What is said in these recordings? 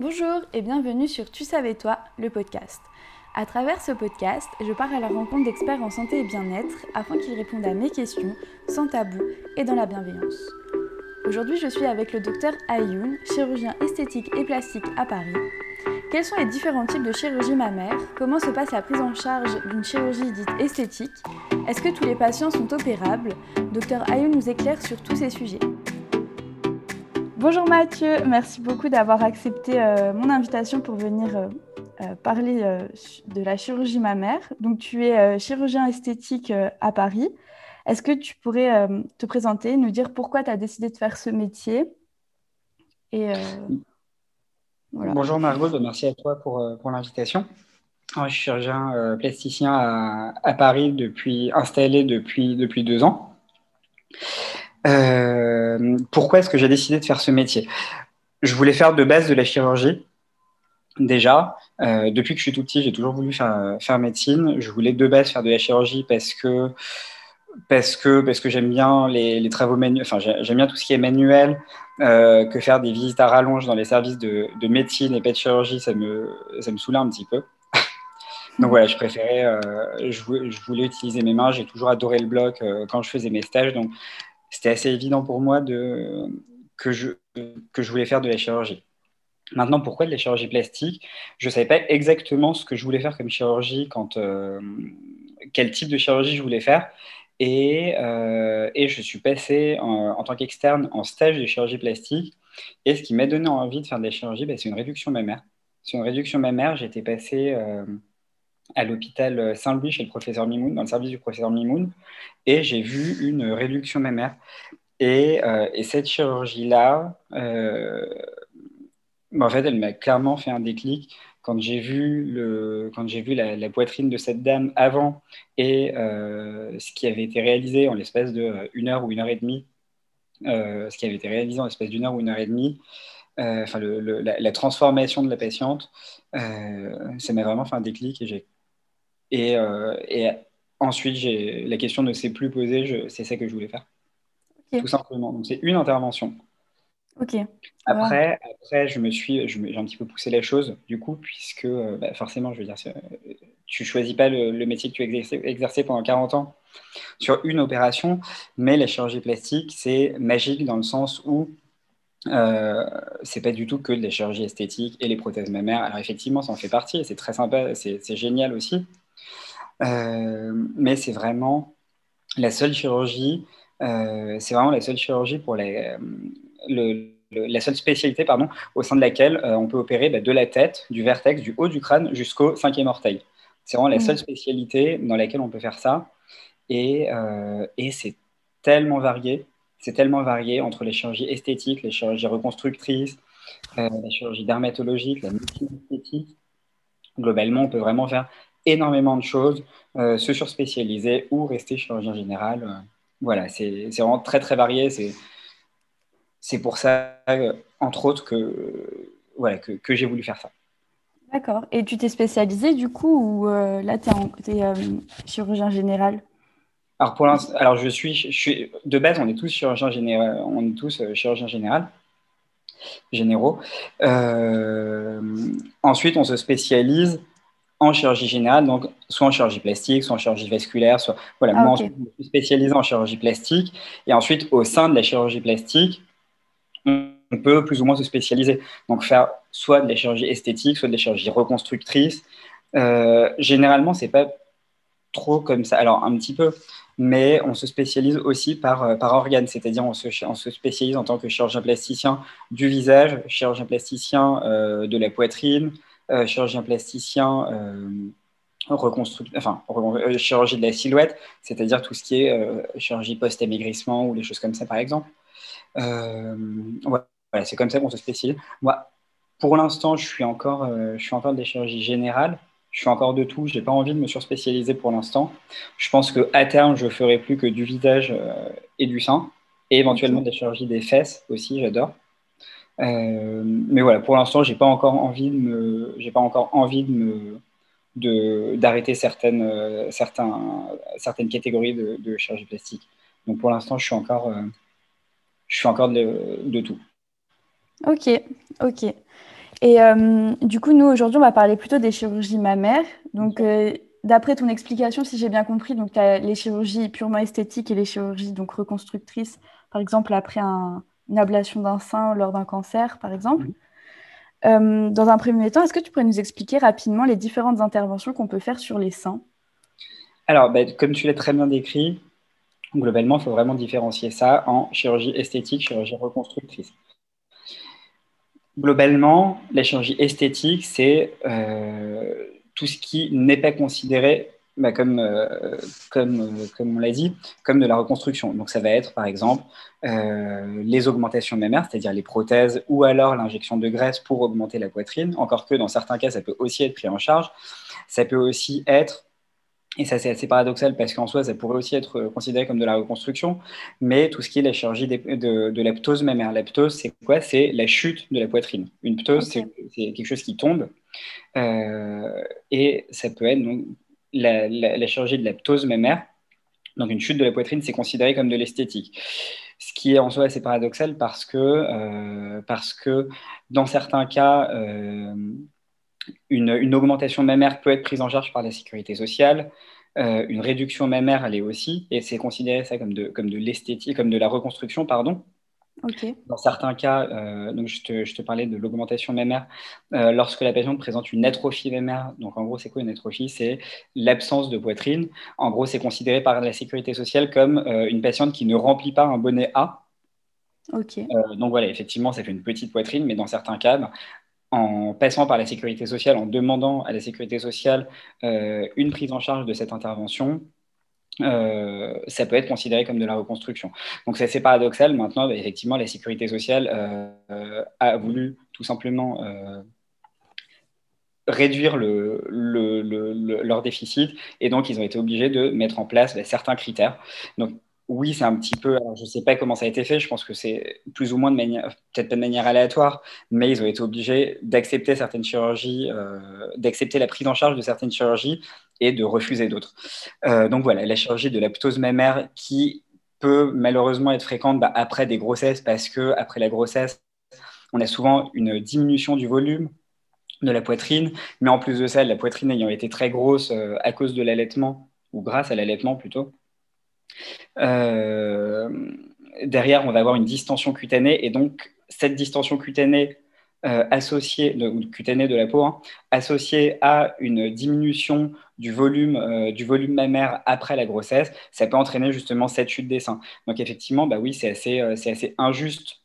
Bonjour et bienvenue sur Tu savais toi, le podcast. À travers ce podcast, je pars à la rencontre d'experts en santé et bien-être afin qu'ils répondent à mes questions sans tabou et dans la bienveillance. Aujourd'hui, je suis avec le docteur Ayoun, chirurgien esthétique et plastique à Paris. Quels sont les différents types de chirurgie mammaire? Comment se passe la prise en charge d'une chirurgie dite esthétique? Est-ce que tous les patients sont opérables? Docteur Ayoun nous éclaire sur tous ces sujets. Bonjour Mathieu, merci beaucoup d'avoir accepté euh, mon invitation pour venir euh, euh, parler de la chirurgie mammaire. Donc tu es chirurgien esthétique à Paris. Est-ce que tu pourrais te présenter, nous dire pourquoi tu as décidé de faire ce métier Bonjour Margot, merci à toi pour, l'invitation. Je suis chirurgien plasticien à, Paris depuis installé depuis deux ans. Euh, pourquoi est-ce que j'ai décidé de faire ce métier? Je voulais faire de base de la chirurgie. Déjà, euh, depuis que je suis tout petit, j'ai toujours voulu faire, médecine. Je voulais de base faire de la chirurgie parce que parce que, parce que j'aime bien les, travaux manuels, enfin j'aime bien tout ce qui est manuel, euh, que faire des visites à rallonge dans les services de, de, médecine et pas de chirurgie, ça me, ça me saoulait un petit peu. Donc voilà, je préférais, je, voulais, utiliser mes mains, j'ai toujours adoré le bloc quand je faisais mes stages, donc c'était assez évident pour moi de, que, je, que je voulais faire de la chirurgie. Maintenant, pourquoi de la chirurgie plastique? Je ne savais pas exactement ce que je voulais faire comme chirurgie, quand, euh, quel type de chirurgie je voulais faire. Et, euh, et je suis passé en, tant qu'externe en stage de chirurgie plastique. Et ce qui m'a donné envie de faire de la chirurgie, bah, c'est une réduction mammaire. C'est une réduction mammaire. J'étais passé euh, à l'hôpital Saint-Louis chez le professeur Mimoun, dans le service du professeur Mimoun, et j'ai vu une réduction mammaire. Et, euh, et cette chirurgie-là, euh, en fait, elle m'a clairement fait un déclic quand j'ai vu, le, quand j'ai vu la, poitrine de cette dame avant et euh, ce qui avait été réalisé en l'espace d'une heure ou une heure et demie, ce qui avait été réalisé en l'espace d'une heure ou une heure et demie, enfin la, la, transformation de la patiente, ça m'a vraiment fait un déclic et j'ai et, euh, et ensuite, la question ne s'est plus posée, c'est ça que je voulais faire. Tout simplement. Donc, c'est une intervention. Ok. Après, après, je me suis, j'ai un petit peu poussé les choses, du coup, puisque euh, bah, forcément, je veux dire, tu choisis pas le, métier que tu as exercé, pendant 40 ans sur une opération, mais la chirurgie plastique, c'est magique dans le sens où euh, c'est pas du tout que de la chirurgie esthétique et les prothèses mammaires. Alors effectivement, ça en fait partie, c'est très sympa, c'est génial aussi. Euh, mais c'est vraiment la seule chirurgie, euh, c'est vraiment la seule chirurgie pour les, euh, la seule spécialité pardon, au sein de laquelle on peut opérer bah, de la tête, du vertex, du haut du crâne jusqu'au cinquième orteil. C'est vraiment la mmh. seule spécialité dans laquelle on peut faire ça. Et, et c'est tellement varié. C'est tellement varié entre les chirurgies esthétiques, les chirurgies reconstructrices, la chirurgie dermatologique, la médecine esthétique. Globalement, on peut vraiment faire énormément de choses, euh, se surspécialiser ou rester chirurgien général. Euh, voilà, c'est vraiment très très varié. C'est pour ça, euh, entre autres, que, voilà, que, que j'ai voulu faire ça. D'accord. Et tu t'es spécialisé du coup ou là tu es, chirurgien général? Alors, pour alors je suis, je suis, de base, on est tous chirurgiens général, on est tous chirurgiens général, généraux. ensuite, on se spécialise en chirurgie générale, donc soit en chirurgie plastique, soit en chirurgie vasculaire, soit voilà. Ah, moi, je suis spécialisé en chirurgie plastique, et ensuite au sein de la chirurgie plastique, on peut plus ou moins se spécialiser. Donc faire soit de la chirurgie esthétique, soit de la chirurgie reconstructrice. Euh, généralement, c'est pas trop comme ça. Alors un petit peu, mais on se spécialise aussi par, euh, par organe, c'est-à-dire on se, on se spécialise en tant que chirurgien plasticien du visage, chirurgien plasticien euh, de la poitrine, chirurgien plasticien, euh, enfin, euh, chirurgie de la silhouette, c'est-à-dire tout ce qui est chirurgie post-amaigrissement ou les choses comme ça, par exemple. voilà, c'est comme ça qu'on se spécialise. Moi, pour l'instant, je suis encore, je suis encore des chirurgies générales. Je suis encore de tout. Je n'ai pas envie de me surspécialiser pour l'instant. Je pense qu'à terme, je ferai plus que du visage et du sein, et éventuellement des chirurgies des fesses aussi. J'adore. Euh, mais voilà, pour l'instant, j'ai pas encore envie de me, j'ai pas encore envie de me, de, d'arrêter certaines, euh, certains, certaines catégories de, de, chirurgie plastique. Donc pour l'instant, je suis encore, euh, je suis encore de, tout. Ok, ok. Et du coup, nous, aujourd'hui, on va parler plutôt des chirurgies mammaires. Donc, d'après ton explication, si j'ai bien compris, donc tu as les chirurgies purement esthétiques et les chirurgies donc reconstructrices, par exemple après une ablation d'un sein lors d'un cancer, par exemple. Euh, dans un premier temps, est-ce que tu pourrais nous expliquer rapidement les différentes interventions qu'on peut faire sur les seins? Alors, ben, comme tu l'as très bien décrit, globalement, il faut vraiment différencier ça en chirurgie esthétique, chirurgie reconstructrice. Globalement, la chirurgie esthétique, c'est euh, tout ce qui n'est pas considéré bah, comme, euh, comme, euh, comme on l'a dit, comme de la reconstruction. Donc ça va être par exemple euh, les augmentations mammaires, c'est-à-dire les prothèses ou alors l'injection de graisse pour augmenter la poitrine, encore que dans certains cas ça peut aussi être pris en charge. Ça peut aussi être et ça, c'est assez paradoxal parce qu'en soi, ça pourrait aussi être considéré comme de la reconstruction, mais tout ce qui est la chirurgie de, de, la ptose mammaire. La ptose, c'est quoi? C'est la chute de la poitrine. Une ptose, c'est quelque chose qui tombe. Euh, et ça peut être donc, la, chirurgie de la ptose mammaire. Donc, une chute de la poitrine, c'est considéré comme de l'esthétique. Ce qui est en soi assez paradoxal parce que, euh, parce que dans certains cas, euh, une, augmentation mammaire peut être prise en charge par la sécurité sociale. Euh, une réduction mammaire, elle est aussi, et c'est considéré ça comme de, comme de l'esthétique, comme de la reconstruction, pardon. Dans certains cas, euh, donc je te, je, te, parlais de l'augmentation mammaire, euh, lorsque la patiente présente une atrophie mammaire, donc en gros, c'est quoi une atrophie? C'est l'absence de poitrine. En gros, c'est considéré par la sécurité sociale comme une patiente qui ne remplit pas un bonnet A. donc voilà, effectivement, ça fait une petite poitrine, mais dans certains cas, ben, en passant par la sécurité sociale, en demandant à la sécurité sociale euh, une prise en charge de cette intervention, euh, ça peut être considéré comme de la reconstruction. Donc c'est assez paradoxal. Maintenant, bah, effectivement, la sécurité sociale euh, a voulu tout simplement réduire le, leur déficit et donc ils ont été obligés de mettre en place bah, certains critères. Oui, c'est un petit peu. je ne sais pas comment ça a été fait. Je pense que c'est plus ou moins de manière, peut-être pas de manière aléatoire, mais ils ont été obligés d'accepter certaines chirurgies, euh, d'accepter la prise en charge de certaines chirurgies et de refuser d'autres. Euh, donc voilà, la chirurgie de la ptose mammaire qui peut malheureusement être fréquente bah, après des grossesses parce que après la grossesse, on a souvent une diminution du volume de la poitrine, mais en plus de ça, la poitrine ayant été très grosse euh, à cause de l'allaitement ou grâce à l'allaitement plutôt derrière, on va avoir une distension cutanée et donc cette distension cutanée euh, associée, de, cutanée de la peau, hein, associée à une diminution du volume, euh, du volume mammaire après la grossesse, ça peut entraîner justement cette chute des seins. Donc effectivement, bah oui, c'est assez, assez injuste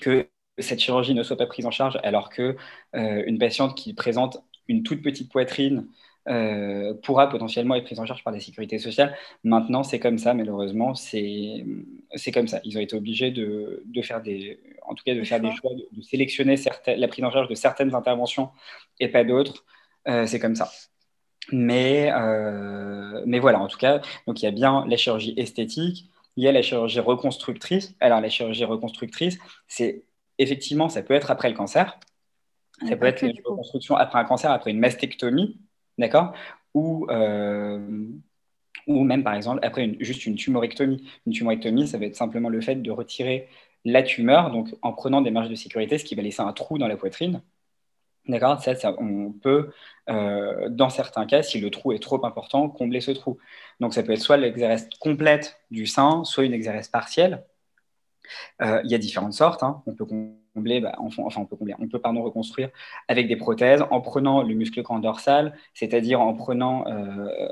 que cette chirurgie ne soit pas prise en charge alors que une patiente qui présente une toute petite poitrine euh, pourra potentiellement être prise en charge par la sécurité sociale. Maintenant, c'est comme ça, malheureusement, c'est comme ça. Ils ont été obligés de, de, faire des, en tout cas, de faire des choix, de, sélectionner la prise en charge de certaines interventions et pas d'autres. Euh, c'est comme ça. Mais, euh, mais voilà, en tout cas, donc il y a bien la chirurgie esthétique, il y a la chirurgie reconstructrice. Alors, la chirurgie reconstructrice, c'est effectivement, ça peut être après le cancer. Ça peut être une reconstruction après un cancer, après une mastectomie. D'accord? Ou, euh, ou même, par exemple, après juste une tumorectomie. Une tumorectomie, ça va être simplement le fait de retirer la tumeur, donc en prenant des marges de sécurité, ce qui va laisser un trou dans la poitrine. D'accord? Ça, On peut, euh, dans certains cas, si le trou est trop important, combler ce trou. Donc ça peut être soit l'exérèse complète du sein, soit une exérèse partielle. Euh, il y a différentes sortes. Hein. On peut combler, bah, enfin, on peut combler, on peut pardon, reconstruire avec des prothèses en prenant le muscle grand dorsal, c'est-à-dire en prenant euh,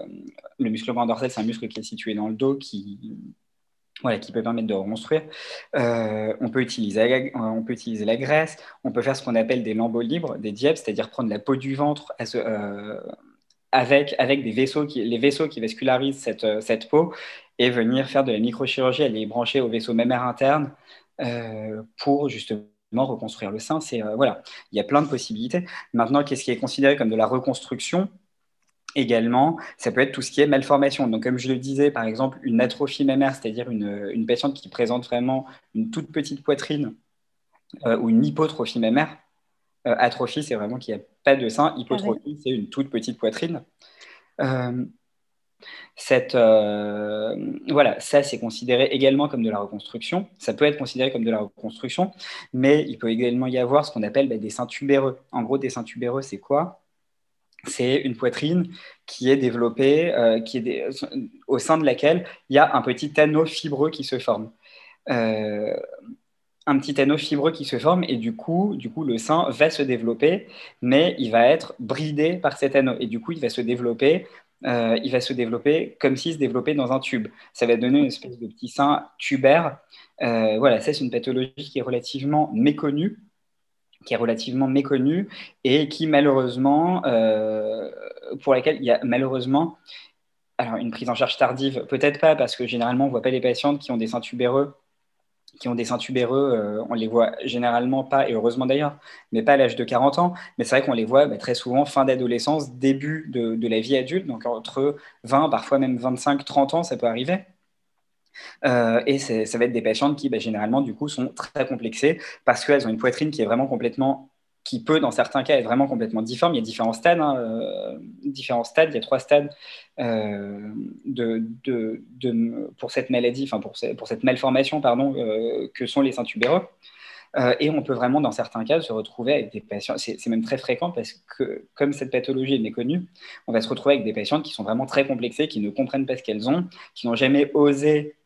le muscle grand dorsal, c'est un muscle qui est situé dans le dos qui, voilà, qui peut permettre de reconstruire. Euh, on, peut utiliser, on peut utiliser la graisse, on peut faire ce qu'on appelle des lambeaux libres, des dièbes, c'est-à-dire prendre la peau du ventre avec, avec des vaisseaux qui, les vaisseaux qui vascularisent cette, cette peau et venir faire de la microchirurgie, aller brancher au vaisseau mammaire interne euh, pour justement reconstruire le sein. C'est euh, voilà, il y a plein de possibilités. Maintenant, qu'est-ce qui est considéré comme de la reconstruction? Également, ça peut être tout ce qui est malformation. Donc, comme je le disais, par exemple, une atrophie mammaire, c'est-à-dire une, une, patiente qui présente vraiment une toute petite poitrine euh, ou une hypotrophie mammaire. atrophie, c'est vraiment qu'il n'y a pas de sein. Hypotrophie, c'est une toute petite poitrine. Cette, euh, voilà, ça c'est considéré également comme de la reconstruction. Ça peut être considéré comme de la reconstruction, mais il peut également y avoir ce qu'on appelle bah, des seins tubéreux. En gros, des seins tubéreux, c'est quoi? C'est une poitrine qui est développée, euh, qui est au sein de laquelle il y a un petit anneau fibreux qui se forme. Euh, un petit anneau fibreux qui se forme et du coup, du coup, le sein va se développer, mais il va être bridé par cet anneau et du coup, il va se développer. Euh, il va se développer comme s'il se développait dans un tube. Ça va donner une espèce de petit sein tubaire. Euh, voilà, ça c'est une pathologie qui est relativement méconnue, qui est relativement méconnue et qui malheureusement, euh, pour laquelle il y a malheureusement alors une prise en charge tardive, peut-être pas parce que généralement on voit pas les patientes qui ont des seins tubéreux qui ont des seins tubéreux, euh, on les voit généralement pas, et heureusement d'ailleurs, mais pas à l'âge de 40 ans. Mais c'est vrai qu'on les voit bah, très souvent fin d'adolescence, début de, la vie adulte, donc entre 20, parfois même 25, 30 ans, ça peut arriver. Euh, et ça va être des patientes qui, bah, généralement, du coup, sont très complexées parce qu'elles ont une poitrine qui est vraiment complètement qui peut, dans certains cas, être vraiment complètement difforme. Il y a différents stades. Hein, euh, différents stades. Il y a trois stades euh, pour cette maladie, enfin pour, cette malformation, pardon, euh, que sont les seins tubéreux. et on peut vraiment, dans certains cas, se retrouver avec des patients. C'est même très fréquent parce que, comme cette pathologie est méconnue, on va se retrouver avec des patientes qui sont vraiment très complexées, qui ne comprennent pas ce qu'elles ont, qui n'ont jamais osé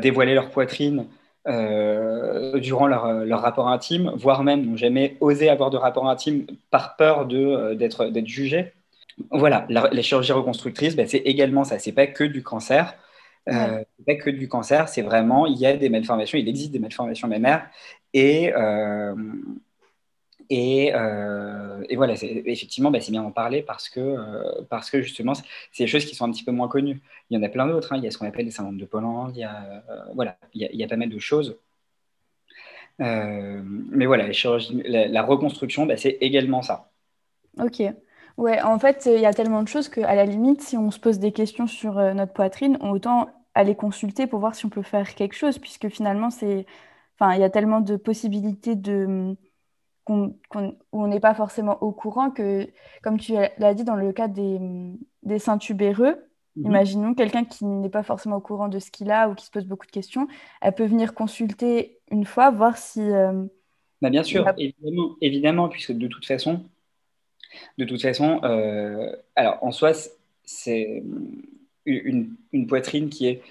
dévoiler leur poitrine euh, durant leur, leur, rapport intime, voire même n'ont jamais osé avoir de rapport intime par peur euh, d'être d'être jugés. Voilà, la, les chirurgies reconstructrices, ben, c'est également ça. C'est pas que du cancer. Euh, pas que du cancer, c'est vraiment, il y a des malformations, il existe des malformations mammaires et, euh, et, voilà, effectivement, bah, c'est bien d'en parler parce que, euh, parce que justement, c'est des choses qui sont un petit peu moins connues. Il y en a plein d'autres. Hein. Il y a ce qu'on appelle les syndromes de Pologne. Il y a, euh, voilà, il y, a, pas mal de choses. mais voilà, la, reconstruction, bah, c'est également ça. Ok. Ouais, en fait, il y a tellement de choses qu'à la limite, si on se pose des questions sur notre poitrine, autant aller consulter pour voir si on peut faire quelque chose, puisque finalement, c'est, enfin, il y a tellement de possibilités de où on n'est pas forcément au courant que, comme tu l'as dit dans le cas des, des seins tubéreux, mhm. imaginons quelqu'un qui n'est pas forcément au courant de ce qu'il a ou qui se pose beaucoup de questions, elle peut venir consulter une fois, voir si... Euh, bah bien sûr, évidemment, évidemment, puisque de toute façon, de toute façon, euh, alors en soi, c'est une, une, poitrine qui est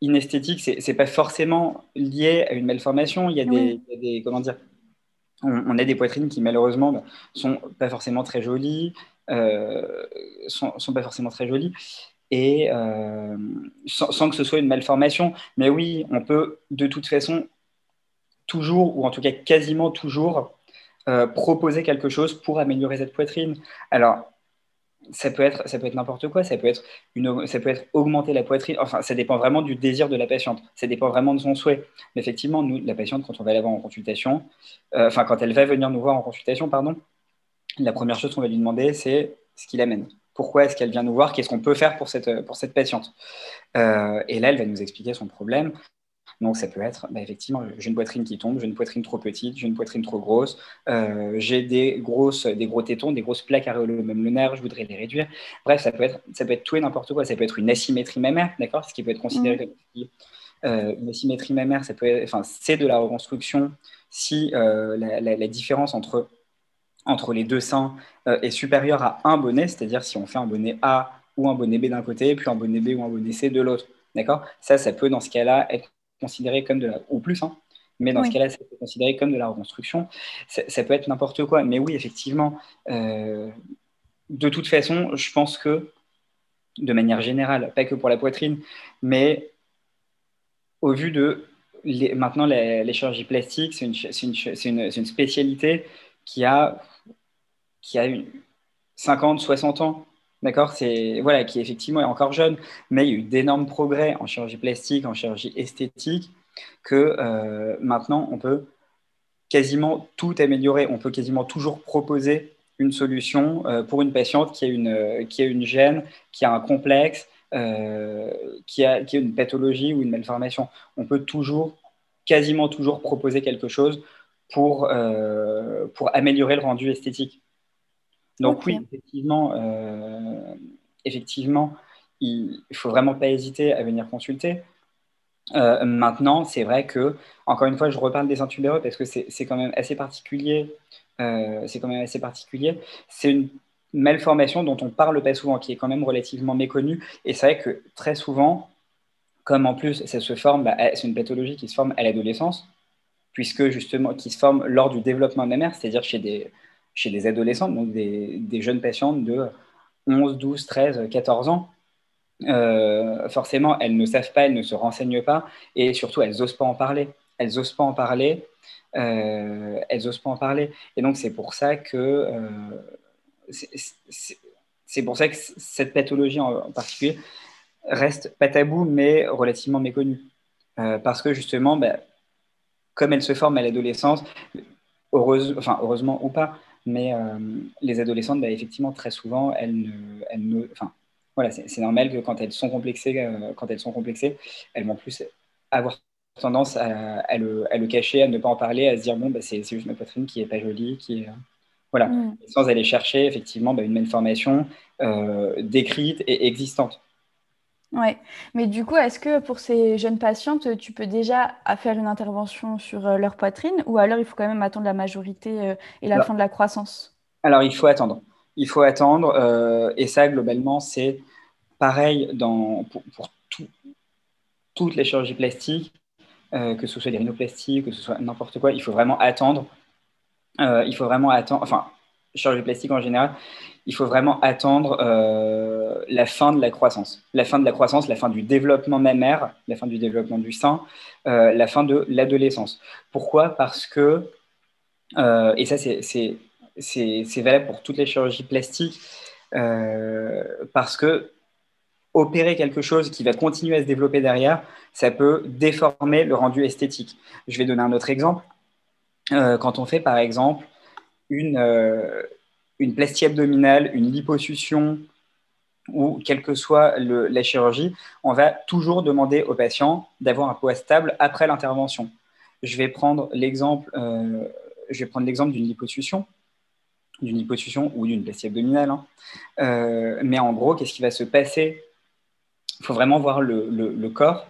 inesthétique, c'est pas forcément lié à une malformation. Il y a, des, il y a des, comment dire, on, a des poitrines qui malheureusement bah, sont pas forcément très jolies, euh, sont, pas forcément très jolies, et euh, sans, que ce soit une malformation. Mais oui, on peut de toute façon toujours, ou en tout cas quasiment toujours, euh, proposer quelque chose pour améliorer cette poitrine. Alors, ça peut être, ça peut être n'importe quoi, ça peut être, une, ça peut être augmenter la poitrine, enfin, ça dépend vraiment du désir de la patiente, ça dépend vraiment de son souhait. Mais effectivement, nous, la patiente, quand on va la voir en consultation, euh, enfin, quand elle va venir nous voir en consultation, pardon, la première chose qu'on va lui demander, c'est ce qui l'amène. Pourquoi est-ce qu'elle vient nous voir? Qu'est-ce qu'on peut faire pour cette, pour cette patiente? Euh, Et là, elle va nous expliquer son problème. Donc ça peut être, bah, effectivement, j'ai une poitrine qui tombe, j'ai une poitrine trop petite, j'ai une poitrine trop grosse, euh, j'ai des, grosses, des gros tétons, des grosses plaques nerf, je voudrais les réduire. Bref, ça peut être, ça peut être tout et n'importe quoi. Ça peut être une asymétrie mammaire, d'accord? Ce qui peut être considéré mmh. comme euh, une asymétrie mammaire, ça peut enfin, c'est de la reconstruction si euh, la, différence entre, entre les deux seins est supérieure à un bonnet, c'est-à-dire si on fait un bonnet A ou un bonnet B d'un côté, puis un bonnet B ou un bonnet C de l'autre. D'accord? Ça, ça peut dans ce cas-là être considéré comme de la, ou plus, hein, mais dans ce cas-là, c'est considéré comme de la reconstruction. Ça, peut être n'importe quoi, mais oui, effectivement, euh, de toute façon, je pense que, de manière générale, pas que pour la poitrine, mais au vu de les, maintenant les, chirurgies plastiques, c'est une, une, une, spécialité qui a, qui a une 50, 60 ans. D'accord C'est voilà, qui effectivement est encore jeune, mais il y a eu d'énormes progrès en chirurgie plastique, en chirurgie esthétique, que euh, maintenant on peut quasiment tout améliorer. On peut quasiment toujours proposer une solution euh, pour une patiente qui a une, qui a une gêne, qui a un complexe, euh, qui, a, une pathologie ou une malformation. On peut toujours, quasiment toujours proposer quelque chose pour améliorer le rendu esthétique. Donc oui, effectivement, euh, effectivement, il ne faut vraiment pas hésiter à venir consulter. Euh, maintenant, c'est vrai que, encore une fois, je reparle des intubéreux parce que c'est quand même assez particulier. Euh, c'est quand même assez particulier. C'est une malformation dont on parle pas souvent, qui est quand même relativement méconnue. Et c'est vrai que très souvent, comme en plus ça se forme, bah, c'est une pathologie qui se forme à l'adolescence, puisque justement, qui se forme lors du développement de la mère, c'est-à-dire chez des, chez des adolescents, donc des, jeunes patientes de 11, 12, 13, 14 ans. Euh, forcément, elles ne savent pas, elles ne se renseignent pas, et surtout, elles n'osent pas en parler. Elles n'osent pas en parler. Euh, elles n'osent pas en parler. Et donc, c'est pour ça que euh, c'est pour ça que cette pathologie en, particulier reste pas tabou, mais relativement méconnue. parce que justement, bah, comme elle se forme à l'adolescence, heureuse, enfin, heureusement ou pas, mais les adolescentes, bah, effectivement, très souvent, elles ne, elles ne, voilà, c'est normal que quand elles sont complexées, euh, quand elles sont complexées, elles vont plus avoir tendance à, le, cacher, à ne pas en parler, à se dire bon, bah, c'est juste ma poitrine qui est pas jolie, qui est euh, voilà, mm. sans aller chercher effectivement bah, une même formation euh, décrite et existante. Ouais, mais du coup, est-ce que pour ces jeunes patientes, tu peux déjà faire une intervention sur leur poitrine ou alors il faut quand même attendre la majorité et la fin de la croissance? Alors, il faut attendre il faut attendre. Euh, et ça, globalement, c'est pareil dans, pour, toutes les chirurgies plastiques, euh, que ce soit des rhinoplasties, que ce soit n'importe quoi. Il faut vraiment attendre. Euh, il faut vraiment attendre. Enfin, chirurgie plastique en général, il faut vraiment attendre la fin de la croissance. La fin de la croissance, la fin du développement mammaire, la fin du développement du sein, la fin de l'adolescence. Pourquoi? Parce que, et ça c'est valable pour toutes les chirurgies plastiques euh, parce que opérer quelque chose qui va continuer à se développer derrière, ça peut déformer le rendu esthétique. Je vais donner un autre exemple. Euh, quand on fait par exemple une, euh, plastie abdominale, une liposuction ou quelle que soit la chirurgie, on va toujours demander au patient d'avoir un poids stable après l'intervention. Je vais prendre l'exemple, l'exemple d'une liposuction d'une hyposuction ou d'une plastie abdominale. Hein. Euh, mais en gros, qu'est-ce qui va se passer? Il faut vraiment voir le, corps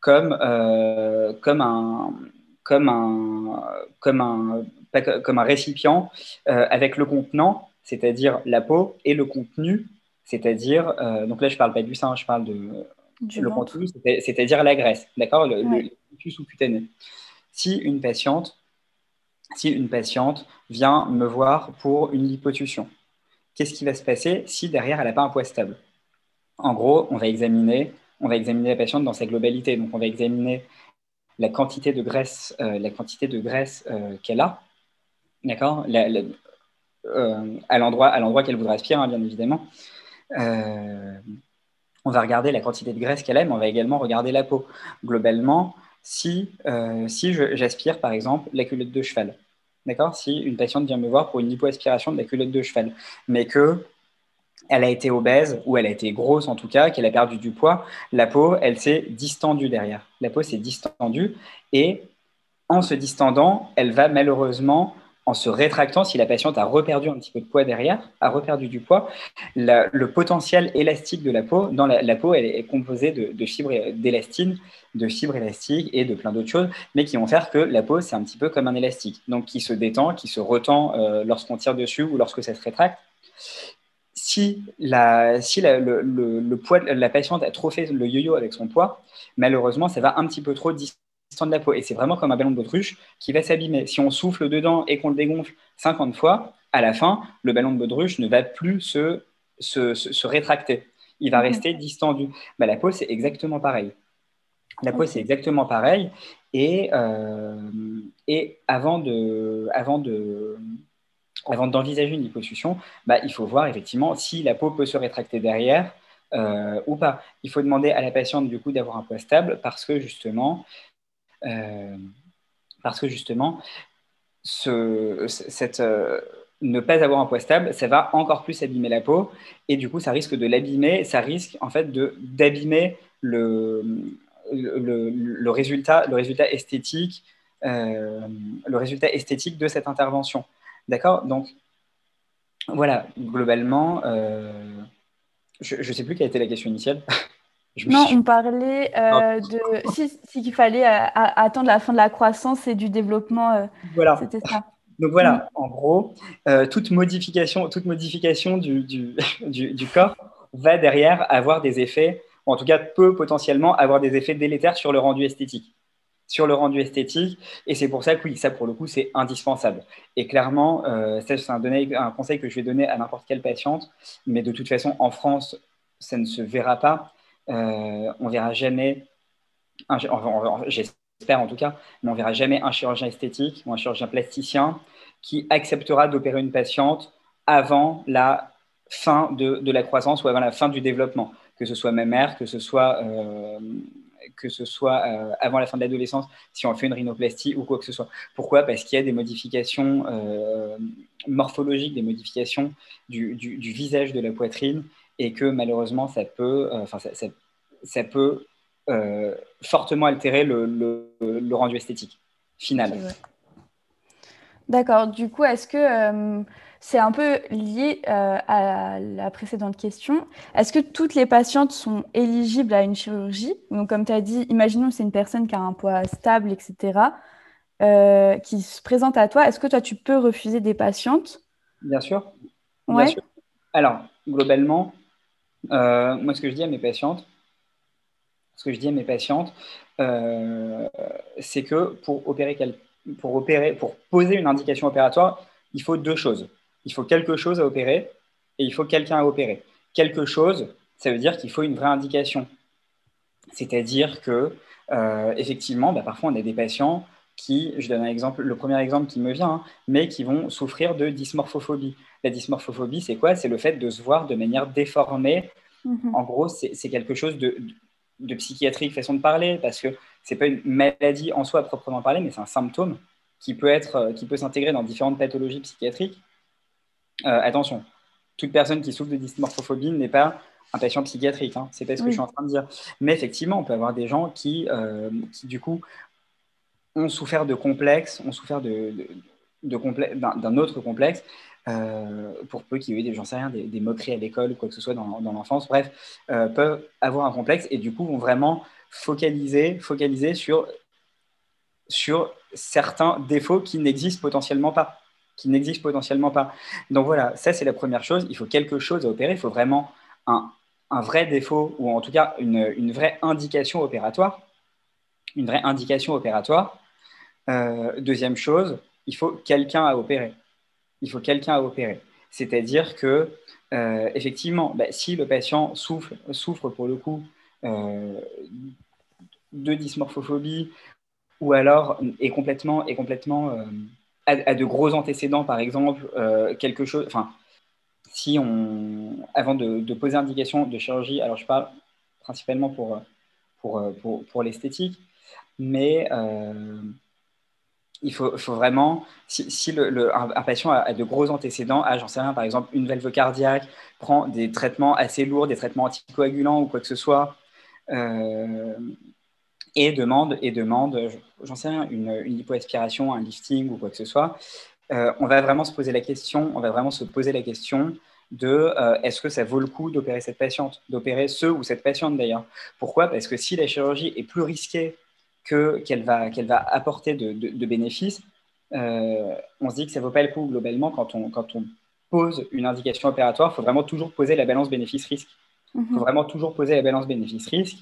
comme, euh, comme, comme, un, comme, un, comme un récipient euh, avec le contenant, c'est-à-dire la peau, et le contenu, c'est-à-dire, donc là je ne parle pas du sein, je parle de le contenu, c'est-à-dire la graisse, d'accord, le, le sous-cutané. Si une patiente si une patiente vient me voir pour une liposuction. Qu'est-ce qui va se passer si derrière elle n'a pas un poids stable? En gros, on va examiner, on va examiner la patiente dans sa globalité. Donc, on va examiner la quantité de graisse, euh, la quantité de graisse euh, qu'elle a, d'accord, euh, à l'endroit, à l'endroit qu'elle voudra aspirer, hein, bien évidemment. on va regarder la quantité de graisse qu'elle a, mais on va également regarder la peau. Globalement, si, si j'aspire, par exemple, la culotte de cheval, D'accord Si une patiente vient me voir pour une lipoaspiration de la culotte de cheval, mais que elle a été obèse ou elle a été grosse en tout cas, qu'elle a perdu du poids, la peau, elle s'est distendue derrière. La peau s'est distendue et en se distendant, elle va malheureusement en se rétractant, si la patiente a reperdu un petit peu de poids derrière, a reperdu du poids, le potentiel élastique de la peau, dans la, peau, elle est composée de, fibres d'élastine, de fibres élastiques et de plein d'autres choses, mais qui vont faire que la peau, c'est un petit peu comme un élastique, donc qui se détend, qui se retend euh, lorsqu'on tire dessus ou lorsque ça se rétracte. Si, la, si le, le, poids, la patiente a trop fait le yo-yo avec son poids, malheureusement, ça va un petit peu trop de la peau. Et c'est vraiment comme un ballon baudruche qui va s'abîmer. Si on souffle dedans et qu'on le dégonfle 50 fois, à la fin, le ballon de baudruche ne va plus se, se, rétracter. Il va rester distendu. Bah, la peau, c'est exactement pareil. La peau, c'est exactement pareil. Et, euh, et avant de, avant de, avant d'envisager une liposuction, bah, il faut voir effectivement si la peau peut se rétracter derrière euh, ou pas. Il faut demander à la patiente du coup d'avoir un poids stable parce que justement, euh, parce que justement, cette, euh, ne pas avoir un poids stable, ça va encore plus abîmer la peau et du coup, ça risque de l'abîmer, ça risque en fait d'abîmer le, le, résultat, le résultat esthétique, le résultat esthétique de cette intervention. D'accord Donc, voilà, globalement, Je ne sais plus quelle était la question initiale. non, on parlait euh, de si, si qu'il fallait euh, attendre la fin de la croissance et du développement. voilà. C'était ça. Donc voilà, mm. en gros, toute modification, toute modification du, du, du, corps va derrière avoir des effets, ou en tout cas peut potentiellement avoir des effets délétères sur le rendu esthétique sur le rendu esthétique. Et c'est pour ça que oui, ça pour le coup, c'est indispensable. Et clairement, euh, c'est un, conseil que je vais donner à n'importe quelle patiente. Mais de toute façon, en France, ça ne se verra pas. Euh, on verra jamais, j'espère en tout cas, mais on verra jamais un chirurgien esthétique ou un chirurgien plasticien qui acceptera d'opérer une patiente avant la fin de, la croissance ou avant la fin du développement, que ce soit mère, que ce soit euh, que ce soit euh, avant la fin de l'adolescence, si on fait une rhinoplastie ou quoi que ce soit. Pourquoi? Parce qu'il y a des modifications euh, morphologiques, des modifications du, visage de la poitrine et que malheureusement, ça peut, euh, ça, peut fortement altérer le, rendu esthétique final. D'accord. Du coup, est-ce que c'est un peu lié euh, à la précédente question. Est-ce que toutes les patientes sont éligibles à une chirurgie? Donc, comme tu as dit, imaginons que c'est une personne qui a un poids stable, etc., euh, qui se présente à toi. Est-ce que toi, tu peux refuser des patientes? Bien sûr. Bien sûr. Alors, globalement, euh, moi, ce que je dis à mes patientes, ce que je dis à mes patientes, c'est que pour opérer, pour opérer, pour poser une indication opératoire, il faut deux choses il faut quelque chose à opérer et il faut quelqu'un à opérer. Quelque chose, ça veut dire qu'il faut une vraie indication. C'est-à-dire que, euh, effectivement, bah, parfois on a des patients qui, je donne un exemple, le premier exemple qui me vient, hein, mais qui vont souffrir de dysmorphophobie. La dysmorphophobie, c'est quoi? C'est le fait de se voir de manière déformée. Mm-hmm. En gros, c'est quelque chose de, de, psychiatrique, façon de parler, parce que ce n'est pas une maladie en soi à proprement parler, mais c'est un symptôme qui peut, être, qui peut s'intégrer dans différentes pathologies psychiatriques. Euh, attention, toute personne qui souffre de dysmorphophobie n'est pas un patient psychiatrique, hein. c'est pas ce que je suis en train de dire. Mais effectivement, on peut avoir des gens qui, euh, qui du coup, ont souffert de complexes, ont souffert de, de, d'un autre complexe, euh, pour peu qu'il y ait eu des, j'en sais rien, des, moqueries à l'école ou quoi que ce soit dans, dans l'enfance, bref, peuvent avoir un complexe et du coup vont vraiment focaliser, focaliser sur, sur certains défauts qui n'existent potentiellement pas qui n'existe potentiellement pas. Donc voilà, ça c'est la première chose. Il faut quelque chose à opérer. Il faut vraiment un, un vrai défaut ou en tout cas une, une, vraie indication opératoire. Une vraie indication opératoire. Euh, deuxième chose, il faut quelqu'un à opérer. Il faut quelqu'un à opérer. C'est-à-dire que, euh, effectivement, bah, si le patient souffre, souffre pour le coup de dysmorphophobie ou alors est complètement, est complètement a, de gros antécédents, par exemple, euh, quelque chose. Enfin, si on, avant de, poser indication de chirurgie, alors je parle principalement pour, pour, pour, l'esthétique, mais euh, il faut, faut, vraiment, si, si le, un, patient a, de gros antécédents, a, j'en sais rien, par exemple, une valve cardiaque, prend des traitements assez lourds, des traitements anticoagulants ou quoi que ce soit, euh, et demande, et demande j'en sais rien, une, une lipoaspiration, un lifting ou quoi que ce soit, euh, on va vraiment se poser la question, on va vraiment se poser la question de euh, est-ce que ça vaut le coup d'opérer cette patiente, d'opérer ce ou cette patiente d'ailleurs? Pourquoi? Parce que si la chirurgie est plus risquée que qu'elle va, qu'elle va apporter de, de, bénéfices, euh, on se dit que ça ne vaut pas le coup globalement quand on, quand on pose une indication opératoire, il faut vraiment toujours poser la balance bénéfice-risque. Il faut mhm. vraiment toujours poser la balance bénéfice-risque.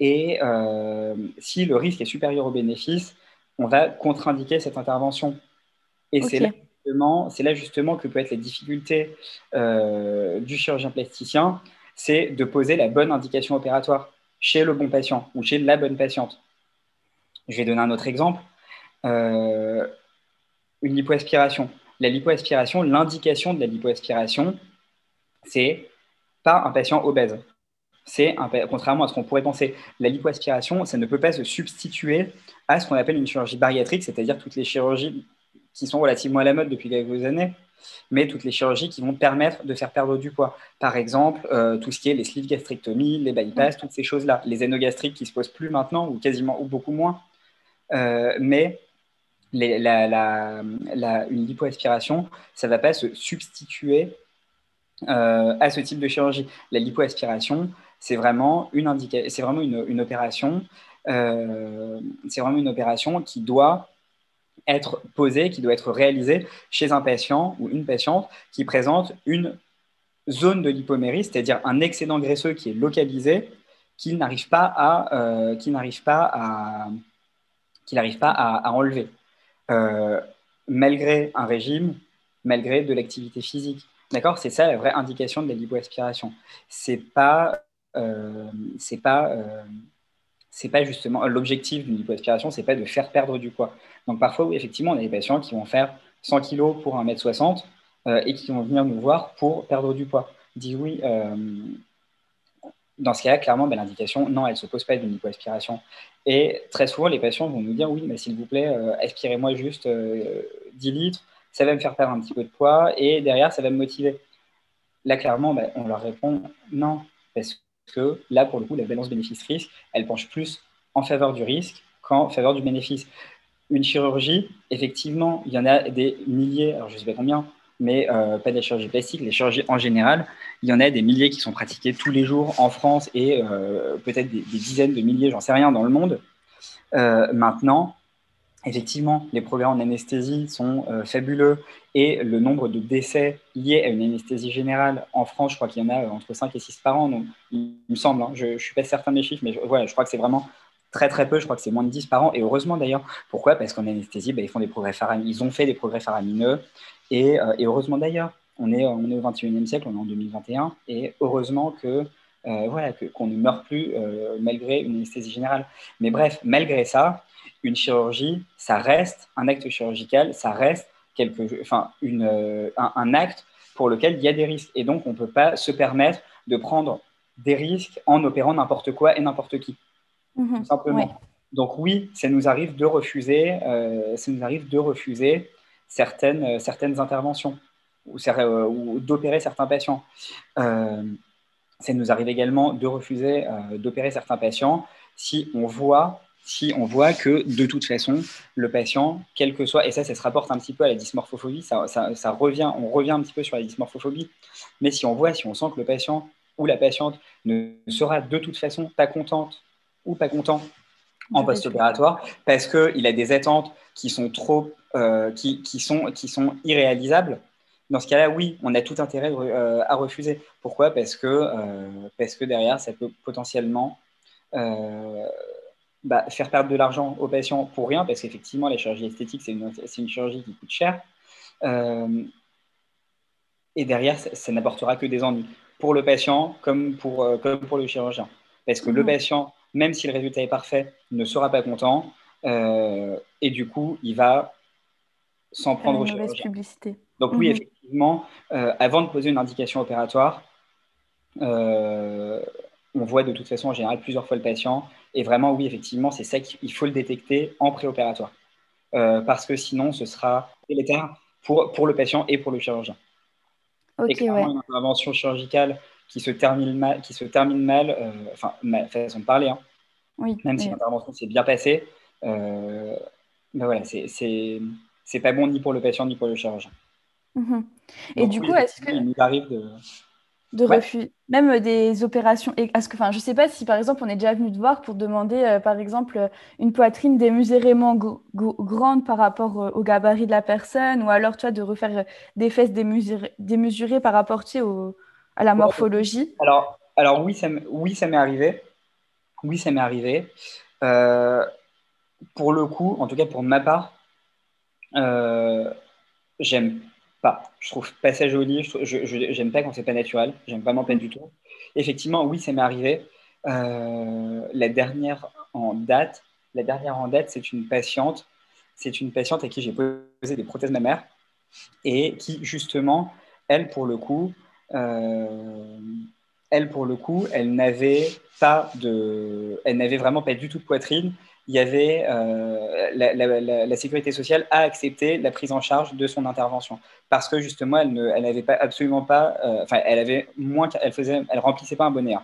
Et euh, si le risque est supérieur au bénéfice, on va contre-indiquer cette intervention. Et c'est là, là, justement que peut être la difficulté euh, du chirurgien plasticien, c'est de poser la bonne indication opératoire chez le bon patient ou chez la bonne patiente. Je vais donner un autre exemple. Euh, une lipoaspiration. La lipoaspiration, l'indication de la lipoaspiration, c'est pas un patient obèse c'est contrairement à ce qu'on pourrait penser, la lipoaspiration, ça ne peut pas se substituer à ce qu'on appelle une chirurgie bariatrique, c'est-à-dire toutes les chirurgies qui sont relativement à la mode depuis quelques années, mais toutes les chirurgies qui vont permettre de faire perdre du poids. Par exemple, euh, tout ce qui est les sleeve gastrectomies, les bypass, toutes ces choses-là, les énogastriques qui se posent plus maintenant ou quasiment ou beaucoup moins. Euh, mais la, une lipoaspiration, ça ne va pas se substituer à ce type de chirurgie. La lipoaspiration, c'est vraiment une, c'est vraiment une, opération. c'est vraiment une opération qui doit être posée, qui doit être réalisée chez un patient ou une patiente qui présente une zone de lipomérie, c'est-à-dire un excédent graisseux qui est localisé, qu'il n'arrive pas à, euh, n'arrive pas à, n'arrive pas à, enlever, euh, malgré un régime, malgré de l'activité physique. D'accord C'est ça la vraie indication de la lipoaspiration. C'est pas, euh, c'est pas, euh, c'est pas justement l'objectif d'une lipoaspiration, c'est pas de faire perdre du poids. Donc parfois, oui, effectivement, on a des patients qui vont faire 100 kg pour 1m60 et qui vont venir nous voir pour perdre du poids. Dit oui, dans ce cas-là, clairement, ben, l'indication, non, elle ne se pose pas d'une hypoaspiration. Et très souvent, les patients vont nous dire, oui, mais s'il vous plaît, euh, aspirez-moi juste 10 euh, litres, ça va me faire perdre un petit peu de poids, et derrière, ça va me motiver. Là, clairement, ben, on leur répond, non, parce que là, pour le coup, la balance bénéfice-risque, elle penche plus en faveur du risque qu'en faveur du bénéfice. Une chirurgie, effectivement, il y en a des milliers, alors je ne sais pas combien, mais euh, pas des chirurgies plastiques, les chirurgies en général. Il y en a des milliers qui sont pratiquées tous les jours en France et euh, peut-être des, dizaines de milliers, j'en sais rien, dans le monde. Euh, maintenant, effectivement, les progrès en anesthésie sont fabuleux et le nombre de décès liés à une anesthésie générale en France, je crois qu'il y en a entre 5 et 6 par an. Donc, il me semble, hein, je ne suis pas certain des chiffres, mais je, je crois que c'est vraiment très très peu, je crois que c'est moins de 10 par an, et heureusement d'ailleurs. Pourquoi? Parce qu'en anesthésie, bah, ils, font des progrès ils ont fait des progrès faramineux, euh, et, heureusement d'ailleurs, on est, au 21e siècle, on est en 2021, et heureusement que euh, voilà, qu'on ne meurt plus euh, malgré une anesthésie générale. Mais bref, malgré ça, une chirurgie, ça reste un acte chirurgical, ça reste quelque, enfin, une, un, acte pour lequel il y a des risques. Et donc, on ne peut pas se permettre de prendre des risques en opérant n'importe quoi et n'importe qui. Mmh tout simplement. Donc oui, ça nous arrive de refuser, ça nous arrive de refuser certaines, euh, certaines interventions ou, euh, ou d'opérer certains patients. Euh, ça nous arrive également de refuser d'opérer certains patients si on voit si on voit que de toute façon, le patient, quel que soit, et ça, ça se rapporte un petit peu à la dysmorphophobie, ça, ça, revient, on revient un petit peu sur la dysmorphophobie, mais si on voit, si on sent que le patient ou la patiente ne sera de toute façon pas contente ou pas content en post-opératoire parce qu'il a des attentes qui sont trop euh, qui, qui, sont, qui sont irréalisables, dans ce cas-là, oui, on a tout intérêt euh, à refuser. Pourquoi? Parce que, euh, parce que derrière, ça peut potentiellement bah, faire perdre de l'argent aux patients pour rien, parce qu'effectivement, la chirurgie esthétique, c'est une, une, chirurgie qui coûte cher. et derrière, ça, n'apportera que des ennuis pour le patient comme pour, comme pour le chirurgien. Parce que le mmh. patient, même si le résultat est parfait, ne sera pas content. et du coup, il va sans prendre au publicité. Donc oui, mhm. effectivement, euh, avant de poser une indication opératoire, euh, on voit de toute façon en général plusieurs fois le patient. Et vraiment, oui, effectivement, c'est ça qu'il faut le détecter en préopératoire. Euh, parce que sinon, ce sera délétère pour, pour le patient et pour le chirurgien. et clairement, une intervention chirurgicale qui se termine mal, qui se termine mal enfin, ma façon de parler, hein. oui, même si l'intervention s'est bien passée, ben voilà, c'est c'est pas bon ni pour le patient ni pour le chirurgien. Mhm. Et du coup, est-ce que. nous arrive de. De refus, même des opérations. Est-ce que, enfin, je sais pas si par exemple on est déjà venu te voir pour demander euh, par exemple une poitrine démesurément grande par rapport euh, au gabarit de la personne, ou alors toi de refaire euh, des fesses démesurées, par rapport au, à la morphologie. Alors, alors oui, ça oui, ça m'est arrivé. Oui, ça m'est arrivé. pour le coup, en tout cas pour ma part, euh, j'aime pas. Je trouve pas ça joli. Je, j'aime pas quand c'est pas naturel. J'aime vraiment pas du tout. Effectivement, oui, ça m'est arrivé. Euh, la dernière en date, la dernière en date, c'est une patiente. C'est une patiente à qui j'ai posé des prothèses mammaires et qui justement, elle pour le coup, euh, elle pour le coup, elle n'avait pas de, elle n'avait vraiment pas du tout de poitrine il y avait euh, la, sécurité sociale a accepté la prise en charge de son intervention parce que justement elle ne, elle n'avait pas absolument pas, euh, enfin elle avait moins, elle faisait, elle remplissait pas un bonnet.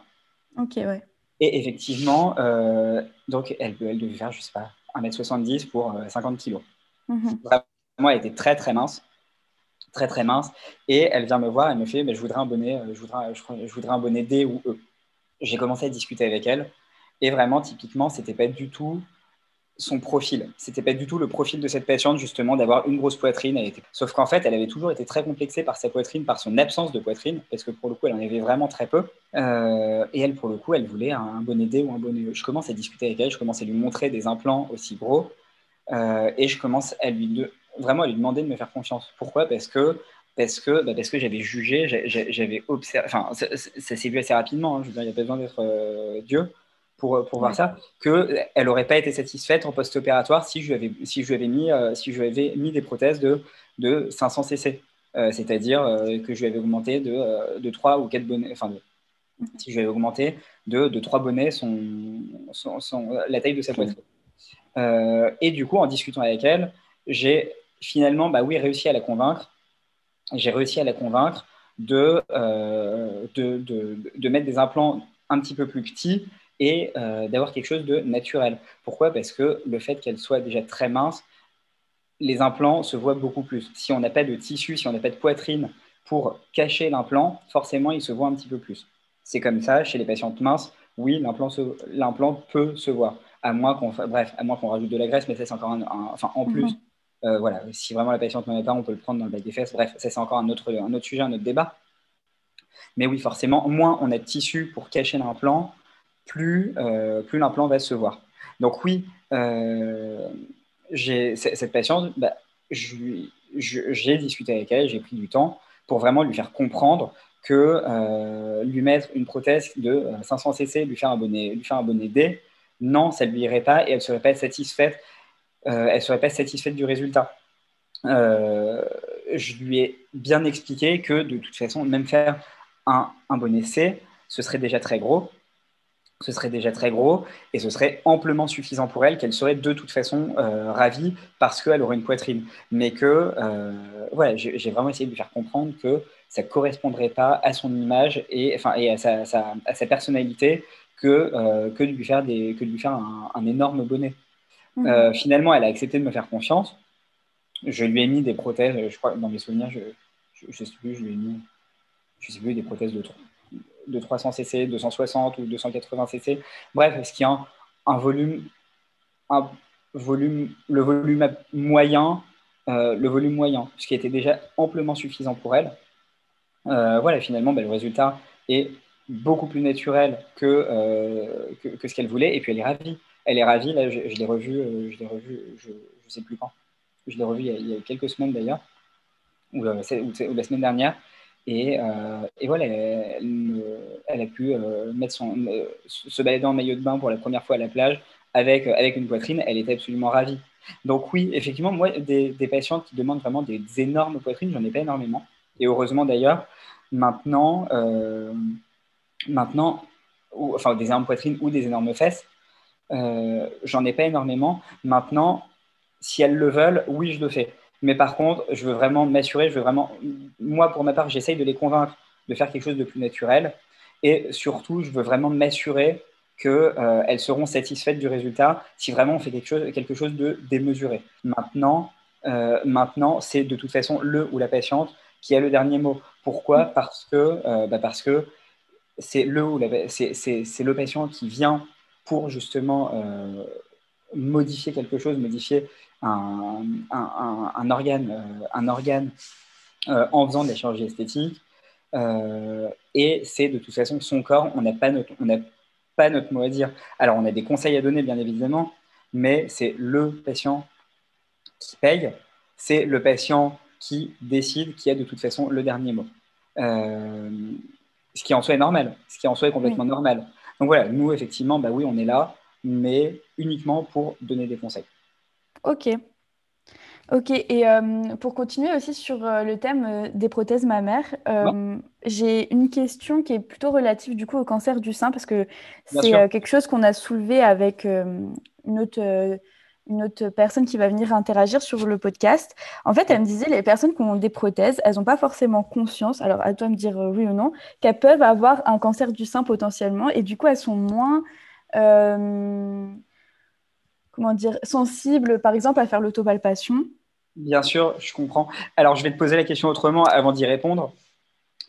Ok ouais. Et effectivement, euh, donc elle, elle devait faire je sais pas 1m70 pour 50 kg. Mhm. Vraiment, elle était très très mince, très très mince. Et elle vient me voir, elle me fait, mais je voudrais un bonnet, je voudrais, je, voudrais un bonnet D ou E. J'ai commencé à discuter avec elle. Et vraiment, typiquement, c'était pas du tout son profil. C'était pas du tout le profil de cette patiente, justement, d'avoir une grosse poitrine. Sauf qu'en fait, elle avait toujours été très complexée par sa poitrine, par son absence de poitrine, parce que pour le coup, elle en avait vraiment très peu. Euh, et elle, pour le coup, elle voulait un, bonnet D ou un bonnet E. Je commence à discuter avec elle, je commence à lui montrer des implants aussi gros, euh, et je commence à lui vraiment à lui demander de me faire confiance. Pourquoi? Parce que parce que, bah, que j'avais jugé, j'avais observé, enfin, ça, s'est vu assez rapidement, hein. je veux dire, il n'y a pas besoin d'être euh, Dieu, pour, pour voir ça, qu'elle n'aurait pas été satisfaite en post-opératoire si je lui avais, si je avais, mis, euh, si je avais mis des prothèses de, de 500 cc. Euh, c'est-à-dire euh, que je lui avais augmenté de, de 3 ou 4 bonnets, enfin, mhm. si je lui avais augmenté de, de 3 bonnets son, son, la taille de sa poitrine. et du coup, en discutant avec elle, j'ai finalement, bah oui, réussi à la convaincre. J'ai réussi à la convaincre de, de, de mettre des implants un petit peu plus petits et euh, d'avoir quelque chose de naturel. Pourquoi? Parce que le fait qu'elle soit déjà très mince, les implants se voient beaucoup plus. Si on n'a pas de tissu, si on n'a pas de poitrine pour cacher l'implant, forcément, il se voit un petit peu plus. C'est comme ça chez les patientes minces. Oui, l'implant peut se voir, à moins qu'on bref, à moins qu'on rajoute de la graisse, mais ça c'est encore un, enfin en plus. Mhm. Euh, voilà, si vraiment la patiente n'en est pas, on peut le prendre dans le bac des fesses. Bref, ça c'est encore un autre, un autre sujet, un autre débat. Mais oui, forcément, moins on a de tissu pour cacher l'implant, plus, euh, plus l'implant va se voir. Donc oui, euh, cette patiente, bah, j'ai discuté avec elle, j'ai pris du temps pour vraiment lui faire comprendre que euh, lui mettre une prothèse de 500 cc, lui faire un bonnet, lui faire un bonnet D, non, ça ne lui irait pas et elle ne serait pas satisfaite. elle serait pas satisfaite du résultat. je lui ai bien expliqué que de toute façon, même faire un, un bonnet C, ce serait déjà très gros ce serait déjà très gros et ce serait amplement suffisant pour elle, qu'elle serait de toute façon euh, ravie parce qu'elle aurait une poitrine. Mais que, euh, voilà, j'ai vraiment essayé de lui faire comprendre que ça ne correspondrait pas à son image et, enfin, et à, sa, à sa personnalité que, euh, que de lui faire, des, que de lui faire un, énorme bonnet. Mmh. finalement, elle a accepté de me faire confiance. Je lui ai mis des prothèses, je crois, dans mes souvenirs, je ne sais plus, je lui ai mis, je sais plus, des prothèses de de 300 cc, 260 ou 280 cc. Bref, ce qui a un, volume, le volume moyen, euh, le volume moyen, ce qui était déjà amplement suffisant pour elle. Euh, voilà, finalement, ben, le résultat est beaucoup plus naturel que, que, ce qu'elle voulait, et puis elle est ravie. Elle est ravie, là, je, l'ai revue, je l'ai revu, je ne sais plus quand. Je l'ai revue il, y a quelques semaines d'ailleurs, euh, ou, la semaine dernière. Euh, et, voilà, elle, a pu euh, mettre son, euh, se balader en maillot de bain pour la première fois à la plage avec, avec une poitrine. Elle était absolument ravie. Donc oui, effectivement, moi, des, des patients qui demandent vraiment des, énormes poitrines, j'en ai pas énormément. Et heureusement d'ailleurs, maintenant, maintenant enfin des énormes poitrines ou des énormes fesses, j'en ai pas énormément. Maintenant, si elles le veulent, oui, je le fais. Mais par contre, je veux vraiment m'assurer, je veux vraiment, moi pour ma part, j'essaye de les convaincre de faire quelque chose de plus naturel. Et surtout, je veux vraiment m'assurer qu'elles euh, seront satisfaites du résultat si vraiment on fait quelque chose, quelque chose de démesuré. Maintenant, euh, maintenant c'est de toute façon le ou la patiente qui a le dernier mot. Pourquoi? Parce que euh, bah parce que c'est le ou la, c'est, le patient qui vient pour justement modifier quelque chose, modifier un, organe, un organe euh, euh, en faisant de la chirurgie esthétique. Euh, et c'est de toute façon son corps, on n'a pas, notre, pas notre mot à dire. Alors, on a des conseils à donner, bien évidemment, mais c'est le patient qui paye, c'est le patient qui décide, qui a de toute façon le dernier mot. ce qui en soi est normal, ce qui en soi est complètement normal. Donc voilà, nous, effectivement, bah oui, on est là, mais uniquement pour donner des conseils. Ok. Ok, et euh, pour continuer aussi sur euh, le thème euh, des prothèses mammaires, j'ai une question qui est plutôt relative du coup au cancer du sein parce que c'est quelque chose qu'on a soulevé avec une autre, une autre personne qui va venir interagir sur le podcast. En fait, elle me disait les personnes qui ont des prothèses, elles n'ont pas forcément conscience, alors à toi de me dire oui ou non, qu'elles peuvent avoir un cancer du sein potentiellement et du coup elles sont moins comment dire, sensibles, par exemple, à faire l'autopalpation. Bien sûr, je comprends. Alors, je vais te poser la question autrement avant d'y répondre.